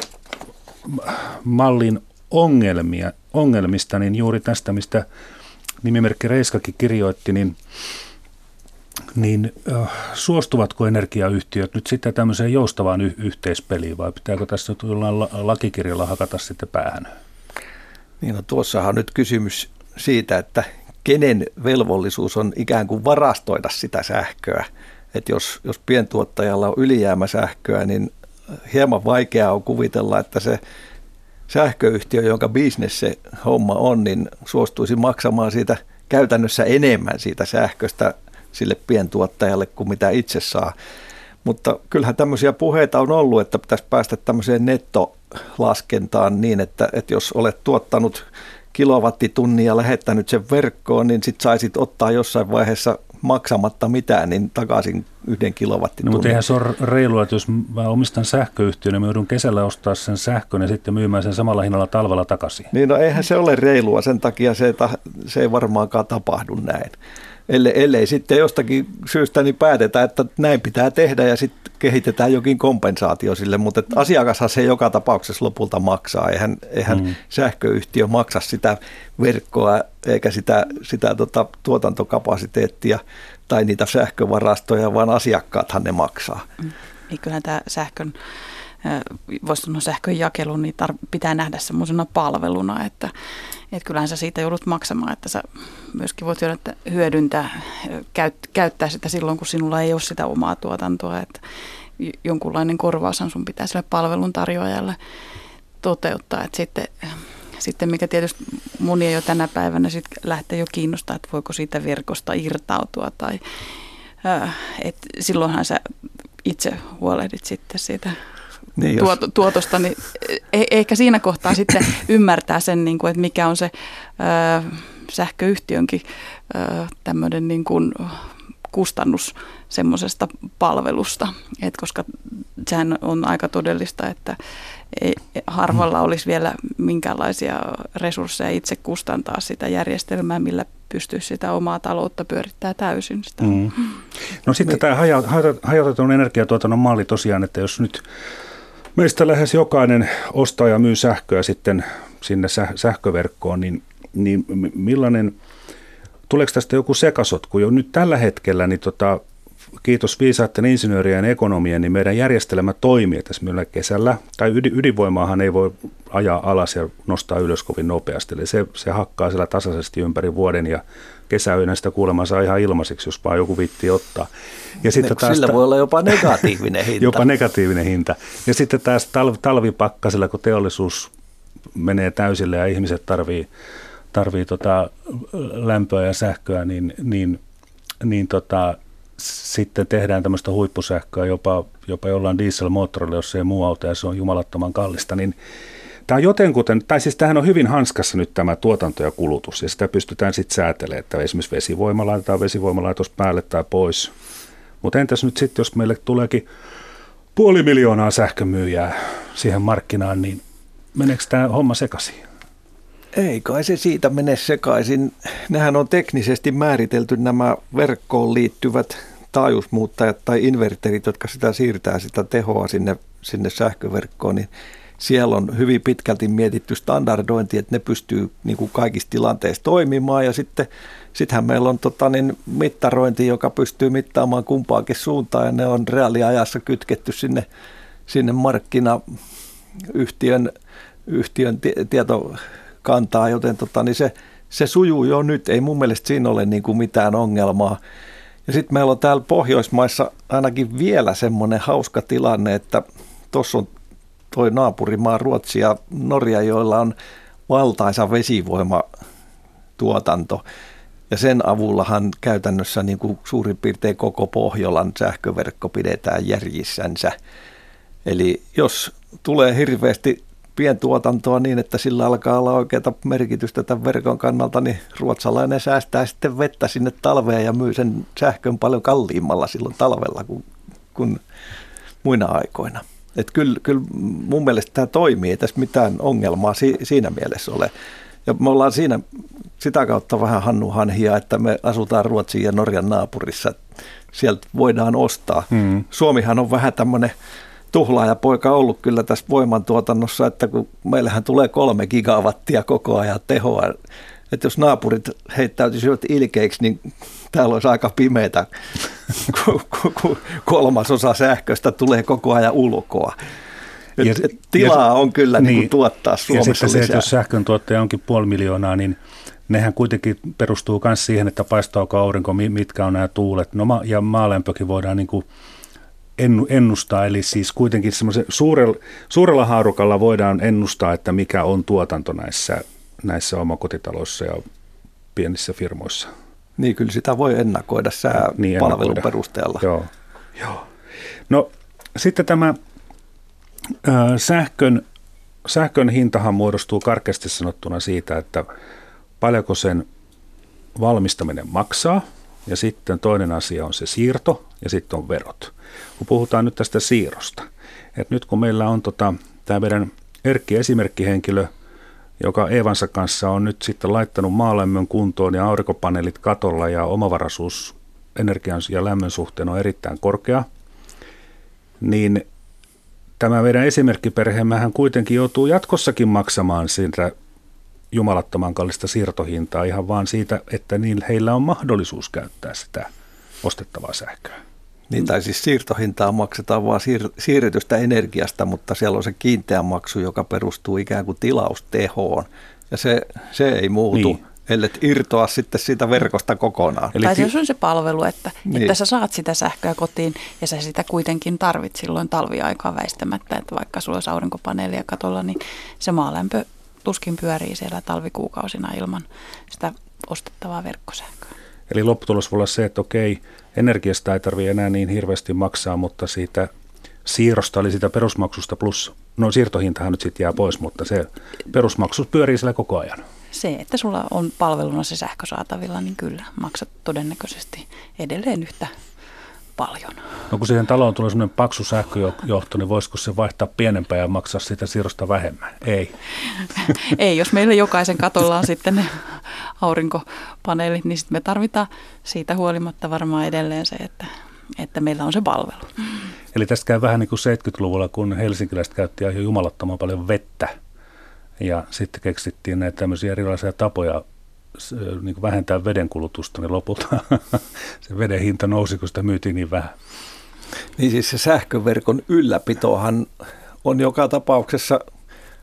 mallin ongelmia, ongelmista, niin juuri tästä, mistä nimimerkki Reiskakin kirjoitti, niin, niin äh, suostuvatko energiayhtiöt nyt sitten tämmöiseen joustavaan y- yhteispeliin vai pitääkö tässä nyt jollain la- lakikirjalla hakata sitten päähän? Niin no tuossahan on nyt kysymys siitä, että kenen velvollisuus on ikään kuin varastoida sitä sähköä että jos, jos pientuottajalla on ylijäämäsähköä, niin hieman vaikeaa on kuvitella, että se sähköyhtiö, jonka bisnes se homma on, niin suostuisi maksamaan siitä käytännössä enemmän siitä sähköstä sille pientuottajalle kuin mitä itse saa. Mutta kyllähän tämmöisiä puheita on ollut, että pitäisi päästä tämmöiseen nettolaskentaan niin, että, että jos olet tuottanut kilowattitunnia lähettänyt sen verkkoon, niin sitten saisit ottaa jossain vaiheessa maksamatta mitään, niin takaisin yhden kilowattitunnin. No, mutta eihän se ole reilua, että jos mä omistan sähköyhtiön, niin mä joudun kesällä ostaa sen sähkön ja sitten myymään sen samalla hinnalla talvella takaisin. Niin no eihän se ole reilua, sen takia se, se ei varmaankaan tapahdu näin ellei, ellei sitten jostakin syystä niin päätetä, että näin pitää tehdä ja sitten kehitetään jokin kompensaatio sille, mutta asiakashan se joka tapauksessa lopulta maksaa. Eihän, eihän mm. sähköyhtiö maksa sitä verkkoa eikä sitä, sitä tota, tuotantokapasiteettia tai niitä sähkövarastoja, vaan asiakkaathan ne maksaa. Mm. Niin kyllähän tämä sähkön voisi sanoa sähkön jakelu, niin tar- pitää nähdä semmoisena palveluna, että, että kyllähän sä siitä joudut maksamaan, että sä myöskin voit hyödyntää, käyt, käyttää sitä silloin, kun sinulla ei ole sitä omaa tuotantoa, että jonkunlainen korvaushan sun pitää sille palvelun tarjoajalle toteuttaa, että sitten sitten mikä tietysti monia jo tänä päivänä sit lähtee jo kiinnostaa, että voiko siitä verkosta irtautua tai että silloinhan sä itse huolehdit sitten siitä niin tuot, tuotosta, niin eh, ehkä siinä kohtaa sitten ymmärtää sen, niin kuin, että mikä on se ö, sähköyhtiönkin ö, tämmöinen niin kuin kustannus semmoisesta palvelusta, Et koska sehän on aika todellista, että ei, harvalla mm. olisi vielä minkäänlaisia resursseja itse kustantaa sitä järjestelmää, millä pystyisi sitä omaa taloutta pyörittää täysin. Sitä. Mm. No sitten tämä hajautetun energiatuotannon malli tosiaan, että jos nyt meistä lähes jokainen ostaa ja myy sähköä sitten sinne sähköverkkoon, niin, niin millainen, tuleeko tästä joku sekasotku jo nyt tällä hetkellä, niin tota, kiitos viisaiden insinöörien ja ekonomien, niin meidän järjestelmä toimii. Tässä myöllä kesällä, tai ydinvoimaahan ei voi ajaa alas ja nostaa ylös kovin nopeasti, eli se, se hakkaa siellä tasaisesti ympäri vuoden ja kesäyönä sitä kuulemma saa ihan ilmaiseksi, jos vaan joku vitti ottaa. Ja sitten taas Sillä voi olla jopa negatiivinen hinta. jopa negatiivinen hinta. Ja sitten taas talv, talvipakkasella, kun teollisuus menee täysille ja ihmiset tarvii, tarvii tota lämpöä ja sähköä, niin, niin niin tota, sitten tehdään tämmöistä huippusähköä jopa, jopa jollain dieselmoottorilla, jos ei muu auto ja se on jumalattoman kallista, niin Tämä on jotenkuten, tai siis tämähän on hyvin hanskassa nyt tämä tuotanto ja kulutus, ja sitä pystytään sitten säätelemään, että esimerkiksi vesivoima laitetaan vesivoimalaitos päälle tai pois. Mutta entäs nyt sitten, jos meille tuleekin puoli miljoonaa sähkömyyjää siihen markkinaan, niin meneekö tämä homma sekaisin? Ei kai se siitä mene sekaisin. Nehän on teknisesti määritelty nämä verkkoon liittyvät taajuusmuuttajat tai inverterit, jotka sitä siirtää sitä tehoa sinne, sinne sähköverkkoon, niin siellä on hyvin pitkälti mietitty standardointi, että ne pystyy niin kuin kaikissa tilanteissa toimimaan ja sitten sittenhän meillä on tota, niin, mittarointi, joka pystyy mittaamaan kumpaakin suuntaan ja ne on reaaliajassa kytketty sinne, sinne markkinayhtiön yhtiön tietokantaa, joten tota, niin se, se sujuu jo nyt. Ei mun mielestä siinä ole niin kuin mitään ongelmaa. Ja sitten meillä on täällä Pohjoismaissa ainakin vielä semmoinen hauska tilanne, että tuossa on toi naapurimaa Ruotsi ja Norja, joilla on valtaisa vesivoimatuotanto. Ja sen avullahan käytännössä niin kuin suurin piirtein koko Pohjolan sähköverkko pidetään järjissänsä. Eli jos tulee hirveästi pientuotantoa niin, että sillä alkaa olla oikeaa merkitystä tämän verkon kannalta, niin ruotsalainen säästää sitten vettä sinne talveen ja myy sen sähkön paljon kalliimmalla silloin talvella kuin, kuin muina aikoina. Että kyllä, kyllä mun mielestä tämä toimii, ei tässä mitään ongelmaa si, siinä mielessä ole. Ja me ollaan siinä sitä kautta vähän Hannu Hanhia, että me asutaan Ruotsin ja Norjan naapurissa. Sieltä voidaan ostaa. Hmm. Suomihan on vähän tämmöinen tuhlaaja poika ollut kyllä tässä voimantuotannossa, että kun meillähän tulee kolme gigawattia koko ajan tehoa, että jos naapurit heittäytyisivät ilkeiksi, niin täällä olisi aika pimeätä, kun kolmasosa sähköstä tulee koko ajan ulkoa. Et, ja, et tilaa ja, on kyllä niin, niin tuottaa Suomessa ja sitten lisää. se, että jos sähkön tuottaja onkin puoli miljoonaa, niin nehän kuitenkin perustuu myös siihen, että paistaako aurinko, mitkä on nämä tuulet. No ja maalämpökin voidaan niin kuin ennustaa, eli siis kuitenkin suurella, suurella haarukalla voidaan ennustaa, että mikä on tuotanto näissä, näissä omakotitaloissa ja pienissä firmoissa. Niin, kyllä sitä voi ennakoida sää niin, palvelun perusteella. Joo. Joo. No sitten tämä äh, sähkön, sähkön hintahan muodostuu karkeasti sanottuna siitä, että paljonko sen valmistaminen maksaa, ja sitten toinen asia on se siirto, ja sitten on verot. Kun puhutaan nyt tästä siirrosta, että nyt kun meillä on tota, tämä meidän Erkki esimerkkihenkilö – joka Evansa kanssa on nyt sitten laittanut maalämmön kuntoon ja aurinkopaneelit katolla ja omavaraisuus energian ja lämmön suhteen on erittäin korkea, niin tämä meidän esimerkkiperheemmehän kuitenkin joutuu jatkossakin maksamaan siitä jumalattoman kallista siirtohintaa ihan vaan siitä, että niin heillä on mahdollisuus käyttää sitä ostettavaa sähköä. Niin, tai siis siirtohintaa maksetaan vain siir- siirretystä energiasta, mutta siellä on se kiinteä maksu, joka perustuu ikään kuin tilaustehoon. Ja se, se ei muutu, niin. ellei irtoa sitten siitä verkosta kokonaan. Eli tai se on se palvelu, että, niin. että sä saat sitä sähköä kotiin ja sä sitä kuitenkin tarvit silloin talviaikaa väistämättä, että vaikka sulla olisi aurinkopaneelia katolla, niin se maalämpö tuskin pyörii siellä talvikuukausina ilman sitä ostettavaa verkkosähköä. Eli lopputulos voi olla se, että okei, energiasta ei tarvitse enää niin hirveästi maksaa, mutta siitä siirrosta, eli sitä perusmaksusta plus, no siirtohintahan nyt sitten jää pois, mutta se perusmaksu pyörii siellä koko ajan. Se, että sulla on palveluna se sähkö saatavilla, niin kyllä maksat todennäköisesti edelleen yhtä paljon. No kun siihen taloon tulee sellainen paksu sähköjohto, niin voisiko se vaihtaa pienempää ja maksaa sitä siirrosta vähemmän? Ei. Ei, jos meillä jokaisen katolla on sitten ne aurinkopaneelit, niin sitten me tarvitaan siitä huolimatta varmaan edelleen se, että, että meillä on se palvelu. Eli tästä käy vähän niin kuin 70-luvulla, kun helsinkiläiset käytti jo jumalattoman paljon vettä. Ja sitten keksittiin näitä tämmöisiä erilaisia tapoja niin kuin vähentää vedenkulutusta, niin lopulta se veden hinta nousi, kun sitä myytiin niin vähän. Niin siis se sähköverkon ylläpitohan on joka tapauksessa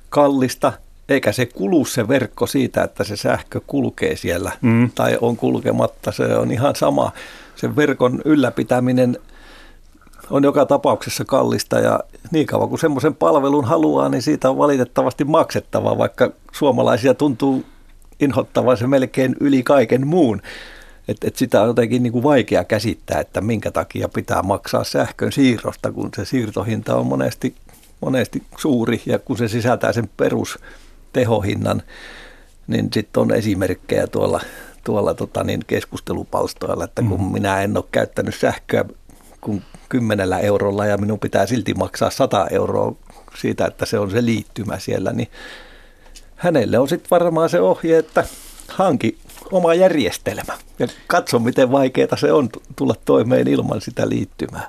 kallista, eikä se kulu se verkko siitä, että se sähkö kulkee siellä mm. tai on kulkematta. Se on ihan sama. Sen verkon ylläpitäminen on joka tapauksessa kallista ja niin kauan kuin semmoisen palvelun haluaa, niin siitä on valitettavasti maksettava, vaikka suomalaisia tuntuu inhottavan se melkein yli kaiken muun. Et, et sitä on jotenkin niin kuin vaikea käsittää, että minkä takia pitää maksaa sähkön siirrosta, kun se siirtohinta on monesti, monesti suuri ja kun se sisältää sen perustehohinnan, niin sitten on esimerkkejä tuolla, tuolla tota niin keskustelupalstoilla, että kun mm. minä en ole käyttänyt sähköä kun kymmenellä eurolla ja minun pitää silti maksaa 100 euroa siitä, että se on se liittymä siellä, niin hänelle on sitten varmaan se ohje, että hanki oma järjestelmä ja katso, miten vaikeaa se on tulla toimeen ilman sitä liittymää.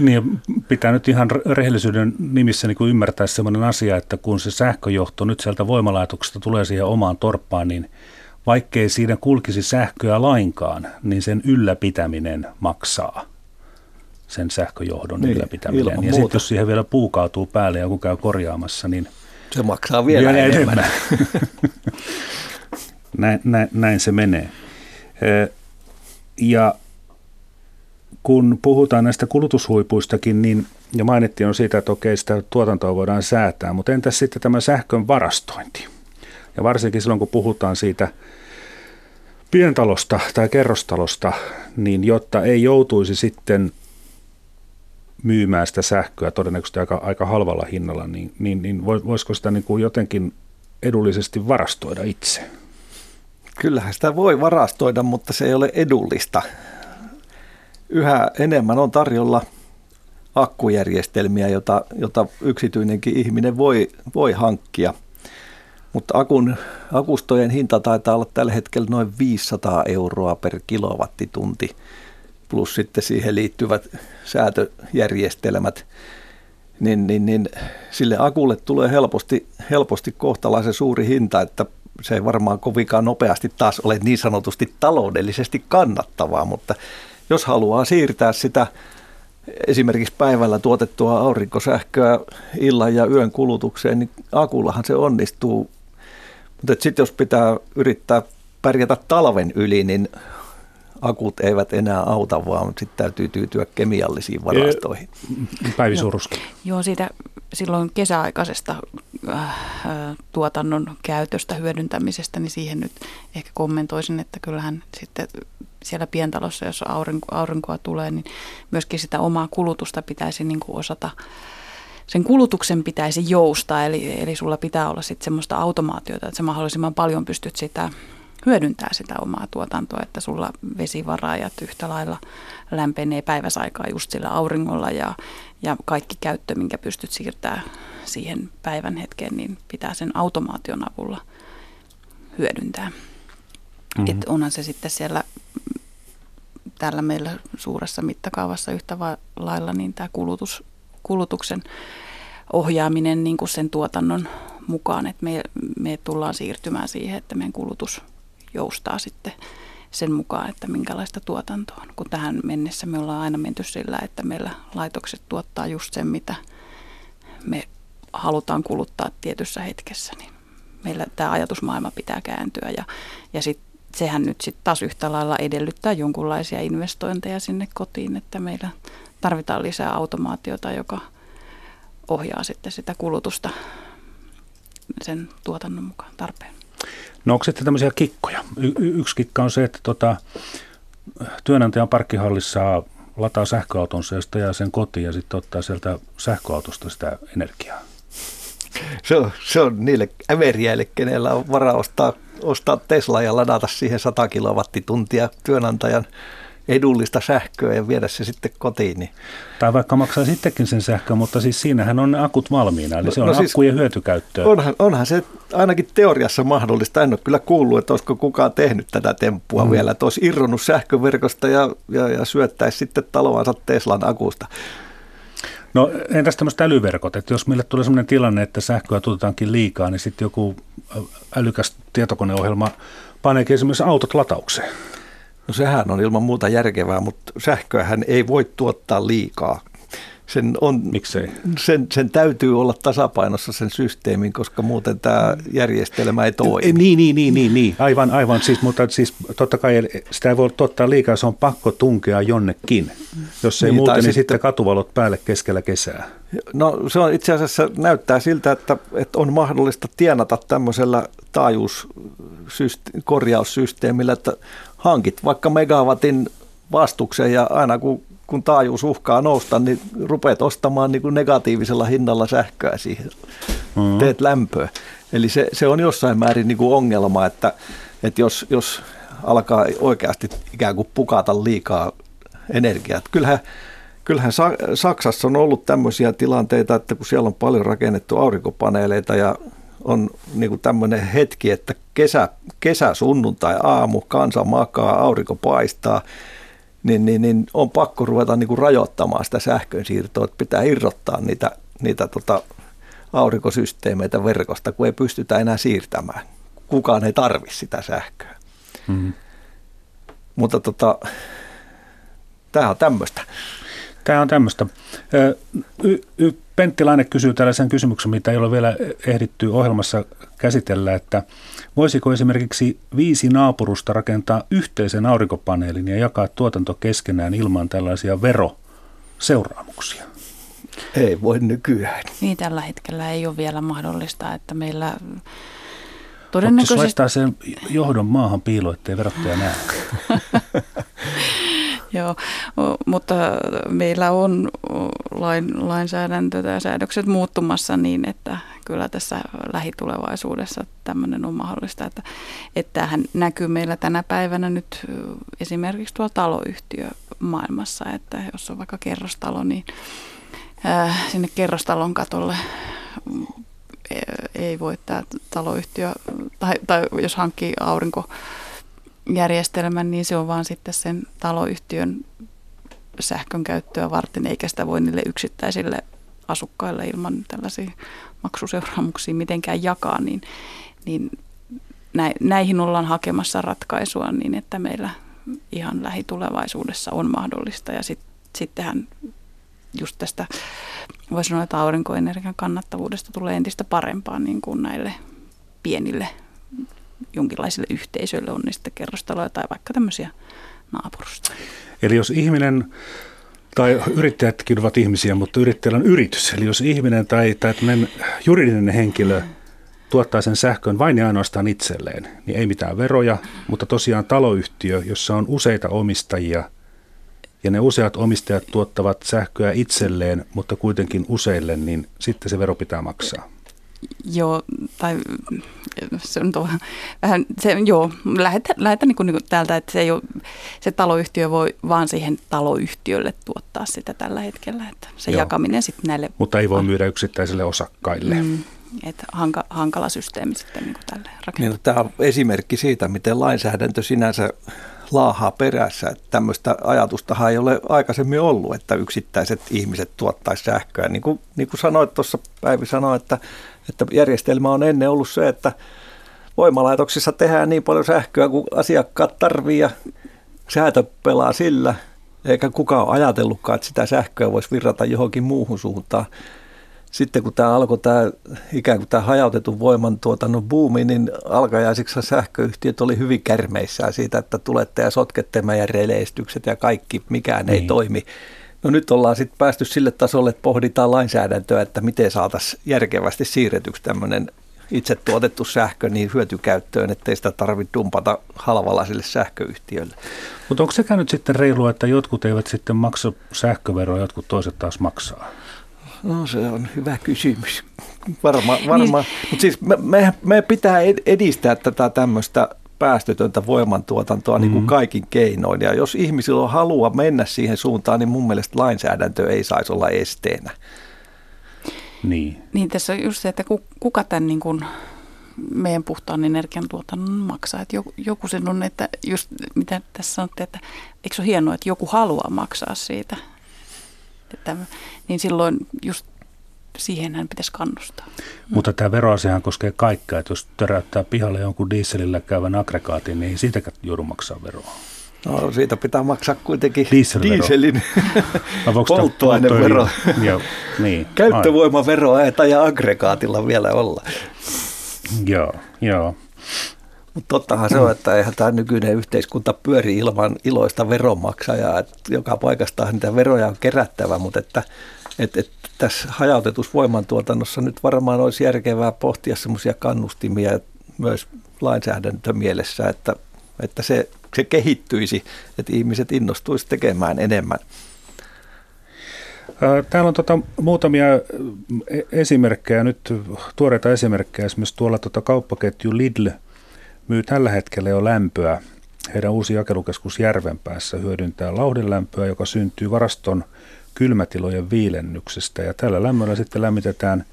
Niin, pitää nyt ihan rehellisyyden nimissä niin kuin ymmärtää sellainen asia, että kun se sähköjohto nyt sieltä voimalaitoksesta tulee siihen omaan torppaan, niin vaikkei siinä kulkisi sähköä lainkaan, niin sen ylläpitäminen maksaa sen sähköjohdon niin, ylläpitäminen. Ja sitten jos siihen vielä puu kaatuu päälle ja joku käy korjaamassa, niin se maksaa vielä, vielä enemmän. enemmän. näin, näin, näin se menee. Ja kun puhutaan näistä kulutushuipuistakin, niin ja mainittiin on siitä, että okei, sitä tuotantoa voidaan säätää, mutta entäs sitten tämä sähkön varastointi? Ja varsinkin silloin, kun puhutaan siitä pientalosta tai kerrostalosta, niin jotta ei joutuisi sitten myymään sitä sähköä todennäköisesti aika, aika halvalla hinnalla, niin, niin, niin voisiko sitä niin kuin jotenkin edullisesti varastoida itse? Kyllähän sitä voi varastoida, mutta se ei ole edullista. Yhä enemmän on tarjolla akkujärjestelmiä, jota, jota yksityinenkin ihminen voi, voi hankkia. Mutta akun, akustojen hinta taitaa olla tällä hetkellä noin 500 euroa per kilowattitunti, plus sitten siihen liittyvät säätöjärjestelmät. Niin, niin, niin sille akulle tulee helposti, helposti kohtalaisen suuri hinta, että se ei varmaan kovinkaan nopeasti taas ole niin sanotusti taloudellisesti kannattavaa, mutta jos haluaa siirtää sitä esimerkiksi päivällä tuotettua aurinkosähköä illan ja yön kulutukseen, niin akullahan se onnistuu. Mutta sitten jos pitää yrittää pärjätä talven yli, niin akut eivät enää auta, vaan sitten täytyy tyytyä kemiallisiin varastoihin. Päivi Suruski. Joo, siitä silloin kesäaikaisesta äh, tuotannon käytöstä, hyödyntämisestä, niin siihen nyt ehkä kommentoisin, että kyllähän sitten siellä pientalossa, jos aurinko, aurinkoa tulee, niin myöskin sitä omaa kulutusta pitäisi niin kuin osata sen kulutuksen pitäisi joustaa, eli, eli sulla pitää olla sitten semmoista automaatiota, että sä mahdollisimman paljon pystyt sitä hyödyntää sitä omaa tuotantoa, että sulla vesivaraajat yhtä lailla lämpenee päiväsaikaa just sillä auringolla ja, ja kaikki käyttö, minkä pystyt siirtämään siihen päivän hetkeen, niin pitää sen automaation avulla hyödyntää. Mm-hmm. Et onhan se sitten siellä täällä meillä suuressa mittakaavassa yhtä lailla, niin tämä kulutus, kulutuksen ohjaaminen niin kuin sen tuotannon mukaan, että me, me tullaan siirtymään siihen, että meidän kulutus joustaa sitten sen mukaan, että minkälaista tuotantoa on. Kun tähän mennessä me ollaan aina menty sillä, että meillä laitokset tuottaa just sen, mitä me halutaan kuluttaa tietyssä hetkessä, niin meillä tämä ajatusmaailma pitää kääntyä ja, ja sit, sehän nyt sitten taas yhtä lailla edellyttää jonkunlaisia investointeja sinne kotiin, että meillä tarvitaan lisää automaatiota, joka ohjaa sitten sitä kulutusta sen tuotannon mukaan tarpeen. No onko sitten tämmöisiä kikkoja? Y- yksi kikka on se, että tota, työnantajan parkkihallissa lataa sähköautonsa ja sitten sen kotiin ja sitten ottaa sieltä sähköautosta sitä energiaa. Se on, se on niille äveriäille, kenellä on varaa ostaa, ostaa Tesla ja ladata siihen 100 kilowattituntia työnantajan edullista sähköä ja viedä se sitten kotiin. Niin. Tai vaikka maksaa sittenkin sen sähkön, mutta siis siinähän on ne akut valmiina, eli se on no siis, akkujen hyötykäyttöä. Onhan, onhan se ainakin teoriassa mahdollista. En ole kyllä kuullut, että olisiko kukaan tehnyt tätä temppua mm. vielä, että olisi irronnut sähköverkosta ja, ja, ja syöttäisi sitten taloansa Teslan akusta. No entäs tämmöiset älyverkot, että jos meille tulee sellainen tilanne, että sähköä tuotetaankin liikaa, niin sitten joku älykäs tietokoneohjelma paneekin esimerkiksi autot lataukseen. No sehän on ilman muuta järkevää, mutta sähköähän ei voi tuottaa liikaa. Sen, on, Miksei? Sen, sen täytyy olla tasapainossa sen systeemin, koska muuten tämä järjestelmä ei toimi. Niin, niin, niin, niin, niin. aivan, aivan. Siis, mutta siis totta kai sitä ei voi tuottaa liikaa, se on pakko tunkea jonnekin. Jos ei niin, muuten, niin sitten, sitten katuvalot päälle keskellä kesää. No se on itse asiassa näyttää siltä, että, että on mahdollista tienata tämmöisellä taajuuskorjaussysteemillä, että hankit vaikka megawatin vastuksen ja aina kun, kun taajuus uhkaa nousta, niin rupeat ostamaan niin kuin negatiivisella hinnalla sähköä siihen. Mm-hmm. Teet lämpöä. Eli se, se on jossain määrin niin kuin ongelma, että, että jos, jos alkaa oikeasti ikään kuin pukata liikaa energiaa. Kyllähän, kyllähän Saksassa on ollut tämmöisiä tilanteita, että kun siellä on paljon rakennettu aurinkopaneeleita ja on niin tämmöinen hetki, että kesä, kesä sunnuntai aamu, kansa makaa, aurinko paistaa, niin, niin, niin on pakko ruveta niin kuin rajoittamaan sitä sähkönsiirtoa, että pitää irrottaa niitä, niitä tota aurinkosysteemeitä verkosta, kun ei pystytä enää siirtämään. Kukaan ei tarvi sitä sähköä. Mm-hmm. Mutta tota, tämä on tämmöistä. Tämä on tämmöistä. Y- y- Pentti Laine kysyy tällaisen kysymyksen, mitä ei ole vielä ehditty ohjelmassa käsitellä, että voisiko esimerkiksi viisi naapurusta rakentaa yhteisen aurinkopaneelin ja jakaa tuotanto keskenään ilman tällaisia veroseuraamuksia? Ei voi nykyään. Niin tällä hetkellä ei ole vielä mahdollista, että meillä todennäköisesti... laittaa sen johdon maahan piiloon, ettei verottaja näe. Joo, mutta meillä on lain, lainsäädäntö ja säädökset muuttumassa niin, että kyllä tässä lähitulevaisuudessa tämmöinen on mahdollista. Että, että tämähän näkyy meillä tänä päivänä nyt esimerkiksi tuolla taloyhtiö maailmassa, että jos on vaikka kerrostalo, niin äh, sinne kerrostalon katolle mm, ei voi tämä taloyhtiö, tai, tai jos hankkii aurinko järjestelmän, niin se on vaan sitten sen taloyhtiön sähkön käyttöä varten, eikä sitä voi niille yksittäisille asukkaille ilman tällaisia maksuseuraamuksia mitenkään jakaa, niin, niin näihin ollaan hakemassa ratkaisua niin, että meillä ihan lähitulevaisuudessa on mahdollista. Ja sit, sittenhän just tästä, voisi sanoa, että aurinkoenergian kannattavuudesta tulee entistä parempaa niin kuin näille pienille jonkinlaisille yhteisöille, on niistä kerrostaloja tai vaikka tämmöisiä naapurusta. Eli jos ihminen, tai yrittäjätkin ovat ihmisiä, mutta yrittäjällä on yritys. Eli jos ihminen tai, tai juridinen henkilö tuottaa sen sähkön vain ja ainoastaan itselleen, niin ei mitään veroja, mutta tosiaan taloyhtiö, jossa on useita omistajia, ja ne useat omistajat tuottavat sähköä itselleen, mutta kuitenkin useille, niin sitten se vero pitää maksaa. Joo, tai se on tuo, vähän, se, joo, lähetä, lähetä niin kuin, niin kuin täältä, että se, ei ole, se taloyhtiö voi vaan siihen taloyhtiölle tuottaa sitä tällä hetkellä, että se joo. jakaminen sitten näille... Mutta ei voi myydä yksittäisille osakkaille. Mm, että hanka, hankala systeemi sitten niin kuin tälle niin, Tämä on esimerkki siitä, miten lainsäädäntö sinänsä laahaa perässä. Tämmöistä ajatustahan ei ole aikaisemmin ollut, että yksittäiset ihmiset tuottaisi sähköä. Niin kuin, niin kuin sanoit tuossa, Päivi sanoi, että että järjestelmä on ennen ollut se, että voimalaitoksissa tehdään niin paljon sähköä kuin asiakkaat tarvii ja säätö pelaa sillä, eikä kukaan ole ajatellutkaan, että sitä sähköä voisi virrata johonkin muuhun suuntaan. Sitten kun tämä alkoi tämä ikään kuin tämä hajautetun voimantuotannon buumi, niin alkajaisiksi sähköyhtiöt oli hyvin kärmeissään siitä, että tulette ja sotkette meidän releistykset ja kaikki, mikään niin. ei toimi. No nyt ollaan sitten päästy sille tasolle, että pohditaan lainsäädäntöä, että miten saataisiin järkevästi siirretyksi tämmöinen itse tuotettu sähkö niin hyötykäyttöön, ettei sitä tarvitse dumpata halvalla sille sähköyhtiölle. Mutta onko sekä nyt sitten reilua, että jotkut eivät sitten maksa sähköveroa, jotkut toiset taas maksaa? No se on hyvä kysymys. Varma, varma. Niin. Mutta siis me, me, me pitää edistää tätä tämmöistä päästötöntä voimantuotantoa niin kuin mm-hmm. kaikin keinoin. Ja jos ihmisillä on halua mennä siihen suuntaan, niin mun mielestä lainsäädäntö ei saisi olla esteenä. Niin. Niin tässä on just se, että kuka tämän niin kuin meidän puhtaan energian tuotannon maksaa. Että joku, joku sen on, että just mitä tässä sanottiin, että eikö se ole hienoa, että joku haluaa maksaa siitä. Että, niin silloin just siihen hän pitäisi kannustaa. Mutta tämä veroasiahan koskee kaikkea, että jos töräyttää pihalle jonkun dieselillä käyvän aggregaatin, niin ei siitäkään joudu maksaa veroa. No siitä pitää maksaa kuitenkin dieselin polttoainevero. Joo, niin. Käyttövoimaveroa ei taja aggregaatilla vielä olla. Joo, joo. Mutta tottahan se on, että eihän tämä nykyinen yhteiskunta pyöri ilman iloista veronmaksajaa. Että joka paikasta niitä veroja on kerättävä, mutta että, että, että tässä hajautetussa voimantuotannossa nyt varmaan olisi järkevää pohtia semmoisia kannustimia myös lainsäädäntömielessä, että, että se se kehittyisi, että ihmiset innostuisi tekemään enemmän. Täällä on tota muutamia esimerkkejä, nyt tuoreita esimerkkejä. Esimerkiksi tuolla tota kauppaketju Lidl myy tällä hetkellä jo lämpöä. Heidän uusi jakelukeskus Järvenpäässä hyödyntää lauhdelämpöä, joka syntyy varaston kylmätilojen viilennyksestä. Ja tällä lämmöllä sitten lämmitetään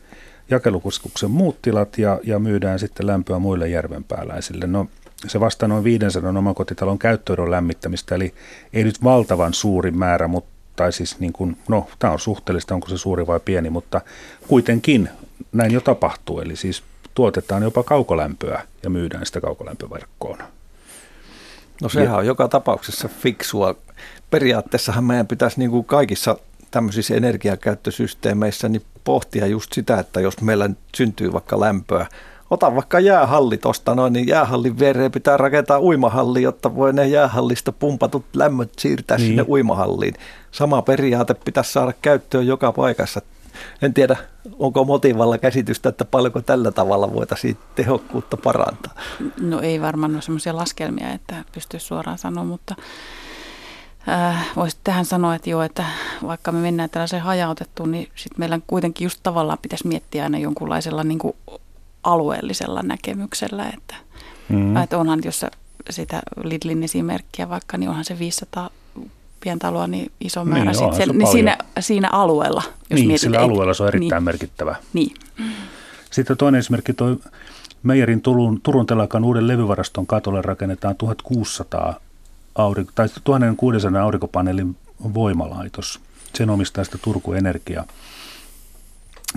jakelukeskuksen muut tilat ja, ja myydään sitten lämpöä muille järvenpääläisille. No se vastaa noin 500 omakotitalon käyttöödon lämmittämistä, eli ei nyt valtavan suuri määrä, mutta tai siis niin kuin, no tämä on suhteellista, onko se suuri vai pieni, mutta kuitenkin näin jo tapahtuu, eli siis tuotetaan jopa kaukolämpöä ja myydään sitä kaukolämpöverkkoon. No sehän on joka tapauksessa fiksua. Periaatteessahan meidän pitäisi niin kuin kaikissa tämmöisissä energiakäyttösysteemeissä niin pohtia just sitä, että jos meillä syntyy vaikka lämpöä, ota vaikka jäähalli tuosta noin, niin jäähallin viereen pitää rakentaa uimahalli, jotta voi ne jäähallista pumpatut lämmöt siirtää niin. sinne uimahalliin. Sama periaate pitäisi saada käyttöön joka paikassa. En tiedä, onko motivalla käsitystä, että paljonko tällä tavalla voitaisiin tehokkuutta parantaa. No ei varmaan ole sellaisia laskelmia, että pystyisi suoraan sanoa, mutta äh, voisi tähän sanoa, että joo, että vaikka me mennään tällaiseen hajautettuun, niin sitten meillä kuitenkin just tavallaan pitäisi miettiä aina jonkunlaisella niin kuin alueellisella näkemyksellä, että, mm. että onhan, jos sitä Lidlin esimerkkiä vaikka, niin onhan se 500 pientaloa niin iso määrä niin, sit siellä, niin siinä, siinä alueella. Jos niin, mietit, sillä ei, alueella se on erittäin niin, merkittävä. Niin. Sitten toinen esimerkki, tuo Meijerin Turun, Turun telakan uuden levyvaraston katolle rakennetaan 1600 aurinko, tai 1600 aurinkopaneelin voimalaitos. Sen omistaa sitä Turku Energia.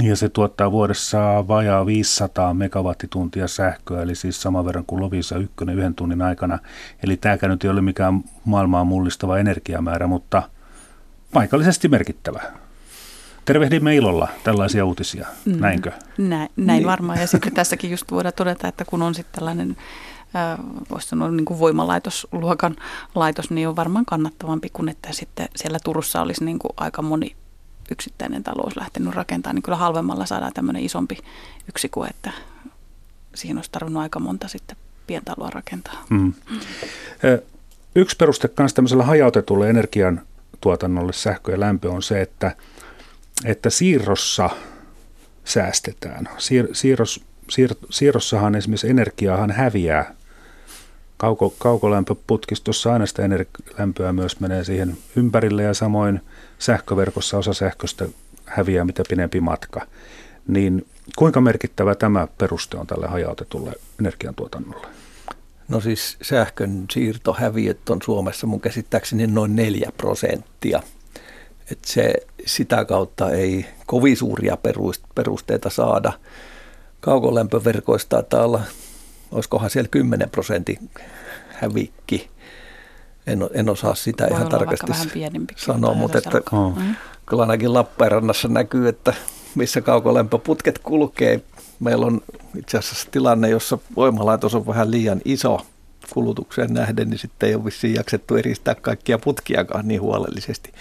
Ja se tuottaa vuodessa vajaa 500 megawattituntia sähköä, eli siis sama verran kuin Lovisa 1 yhden tunnin aikana. Eli tämäkään nyt ei ole mikään maailmaa mullistava energiamäärä, mutta paikallisesti merkittävä. Tervehdimme ilolla tällaisia uutisia, mm. näinkö? Näin, näin niin. varmaan. Ja sitten tässäkin just voidaan todeta, että kun on sitten tällainen voisi sanoa niin kuin voimalaitosluokan laitos, niin on varmaan kannattavampi kuin että sitten siellä Turussa olisi niin kuin aika moni yksittäinen talous lähtenyt rakentamaan, niin kyllä halvemmalla saadaan tämmöinen isompi yksikkö, että siihen olisi tarvinnut aika monta sitten pientaloa rakentaa. Mm. Yksi peruste myös tämmöisellä hajautetulle energian tuotannolle sähkö ja lämpö on se, että, että siirrossa säästetään. Siir, siirros, siir, siirrossahan esimerkiksi energiaahan häviää Kauko, kaukolämpöputkistossa aina sitä lämpöä myös menee siihen ympärille ja samoin sähköverkossa osa sähköstä häviää mitä pidempi matka. Niin kuinka merkittävä tämä peruste on tälle hajautetulle energiantuotannolle? No siis sähkön siirtohäviöt on Suomessa mun käsittääkseni noin 4 prosenttia. Et se, sitä kautta ei kovin suuria perusteita saada. Kaukolämpöverkoista taitaa olla olisikohan siellä 10 prosentin hävikki. En, en osaa sitä Voi ihan tarkasti sanoa, mutta että mm. kyllä ainakin Lappeenrannassa näkyy, että missä kaukolämpöputket kulkee. Meillä on itse asiassa tilanne, jossa voimalaitos on vähän liian iso kulutukseen nähden, niin sitten ei ole vissiin jaksettu eristää kaikkia putkiakaan niin huolellisesti.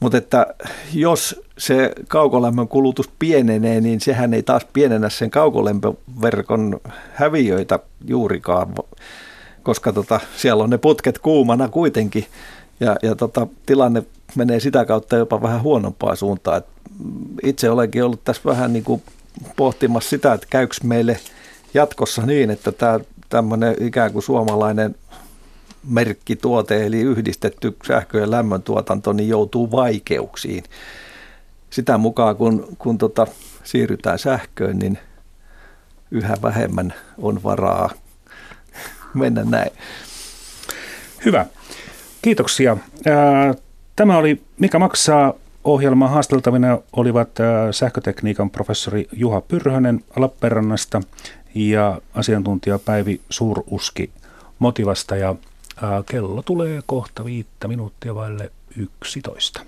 Mutta että jos se kaukolämmön kulutus pienenee, niin sehän ei taas pienennä sen kaukolämpöverkon häviöitä juurikaan, koska tota, siellä on ne putket kuumana kuitenkin. Ja, ja tota, tilanne menee sitä kautta jopa vähän huonompaa suuntaan. Et itse olenkin ollut tässä vähän niin kuin pohtimassa sitä, että käykö meille jatkossa niin, että tämä tämmöinen ikään kuin suomalainen merkkituote eli yhdistetty sähkö- ja lämmöntuotanto niin joutuu vaikeuksiin. Sitä mukaan kun, kun tota, siirrytään sähköön, niin yhä vähemmän on varaa mennä näin. Hyvä. Kiitoksia. Tämä oli Mikä maksaa ohjelman haasteltavina olivat sähkötekniikan professori Juha Pyrhönen Lappeenrannasta ja asiantuntija Päivi Suuruski Motivasta ja kello tulee kohta viittä minuuttia vaille 11.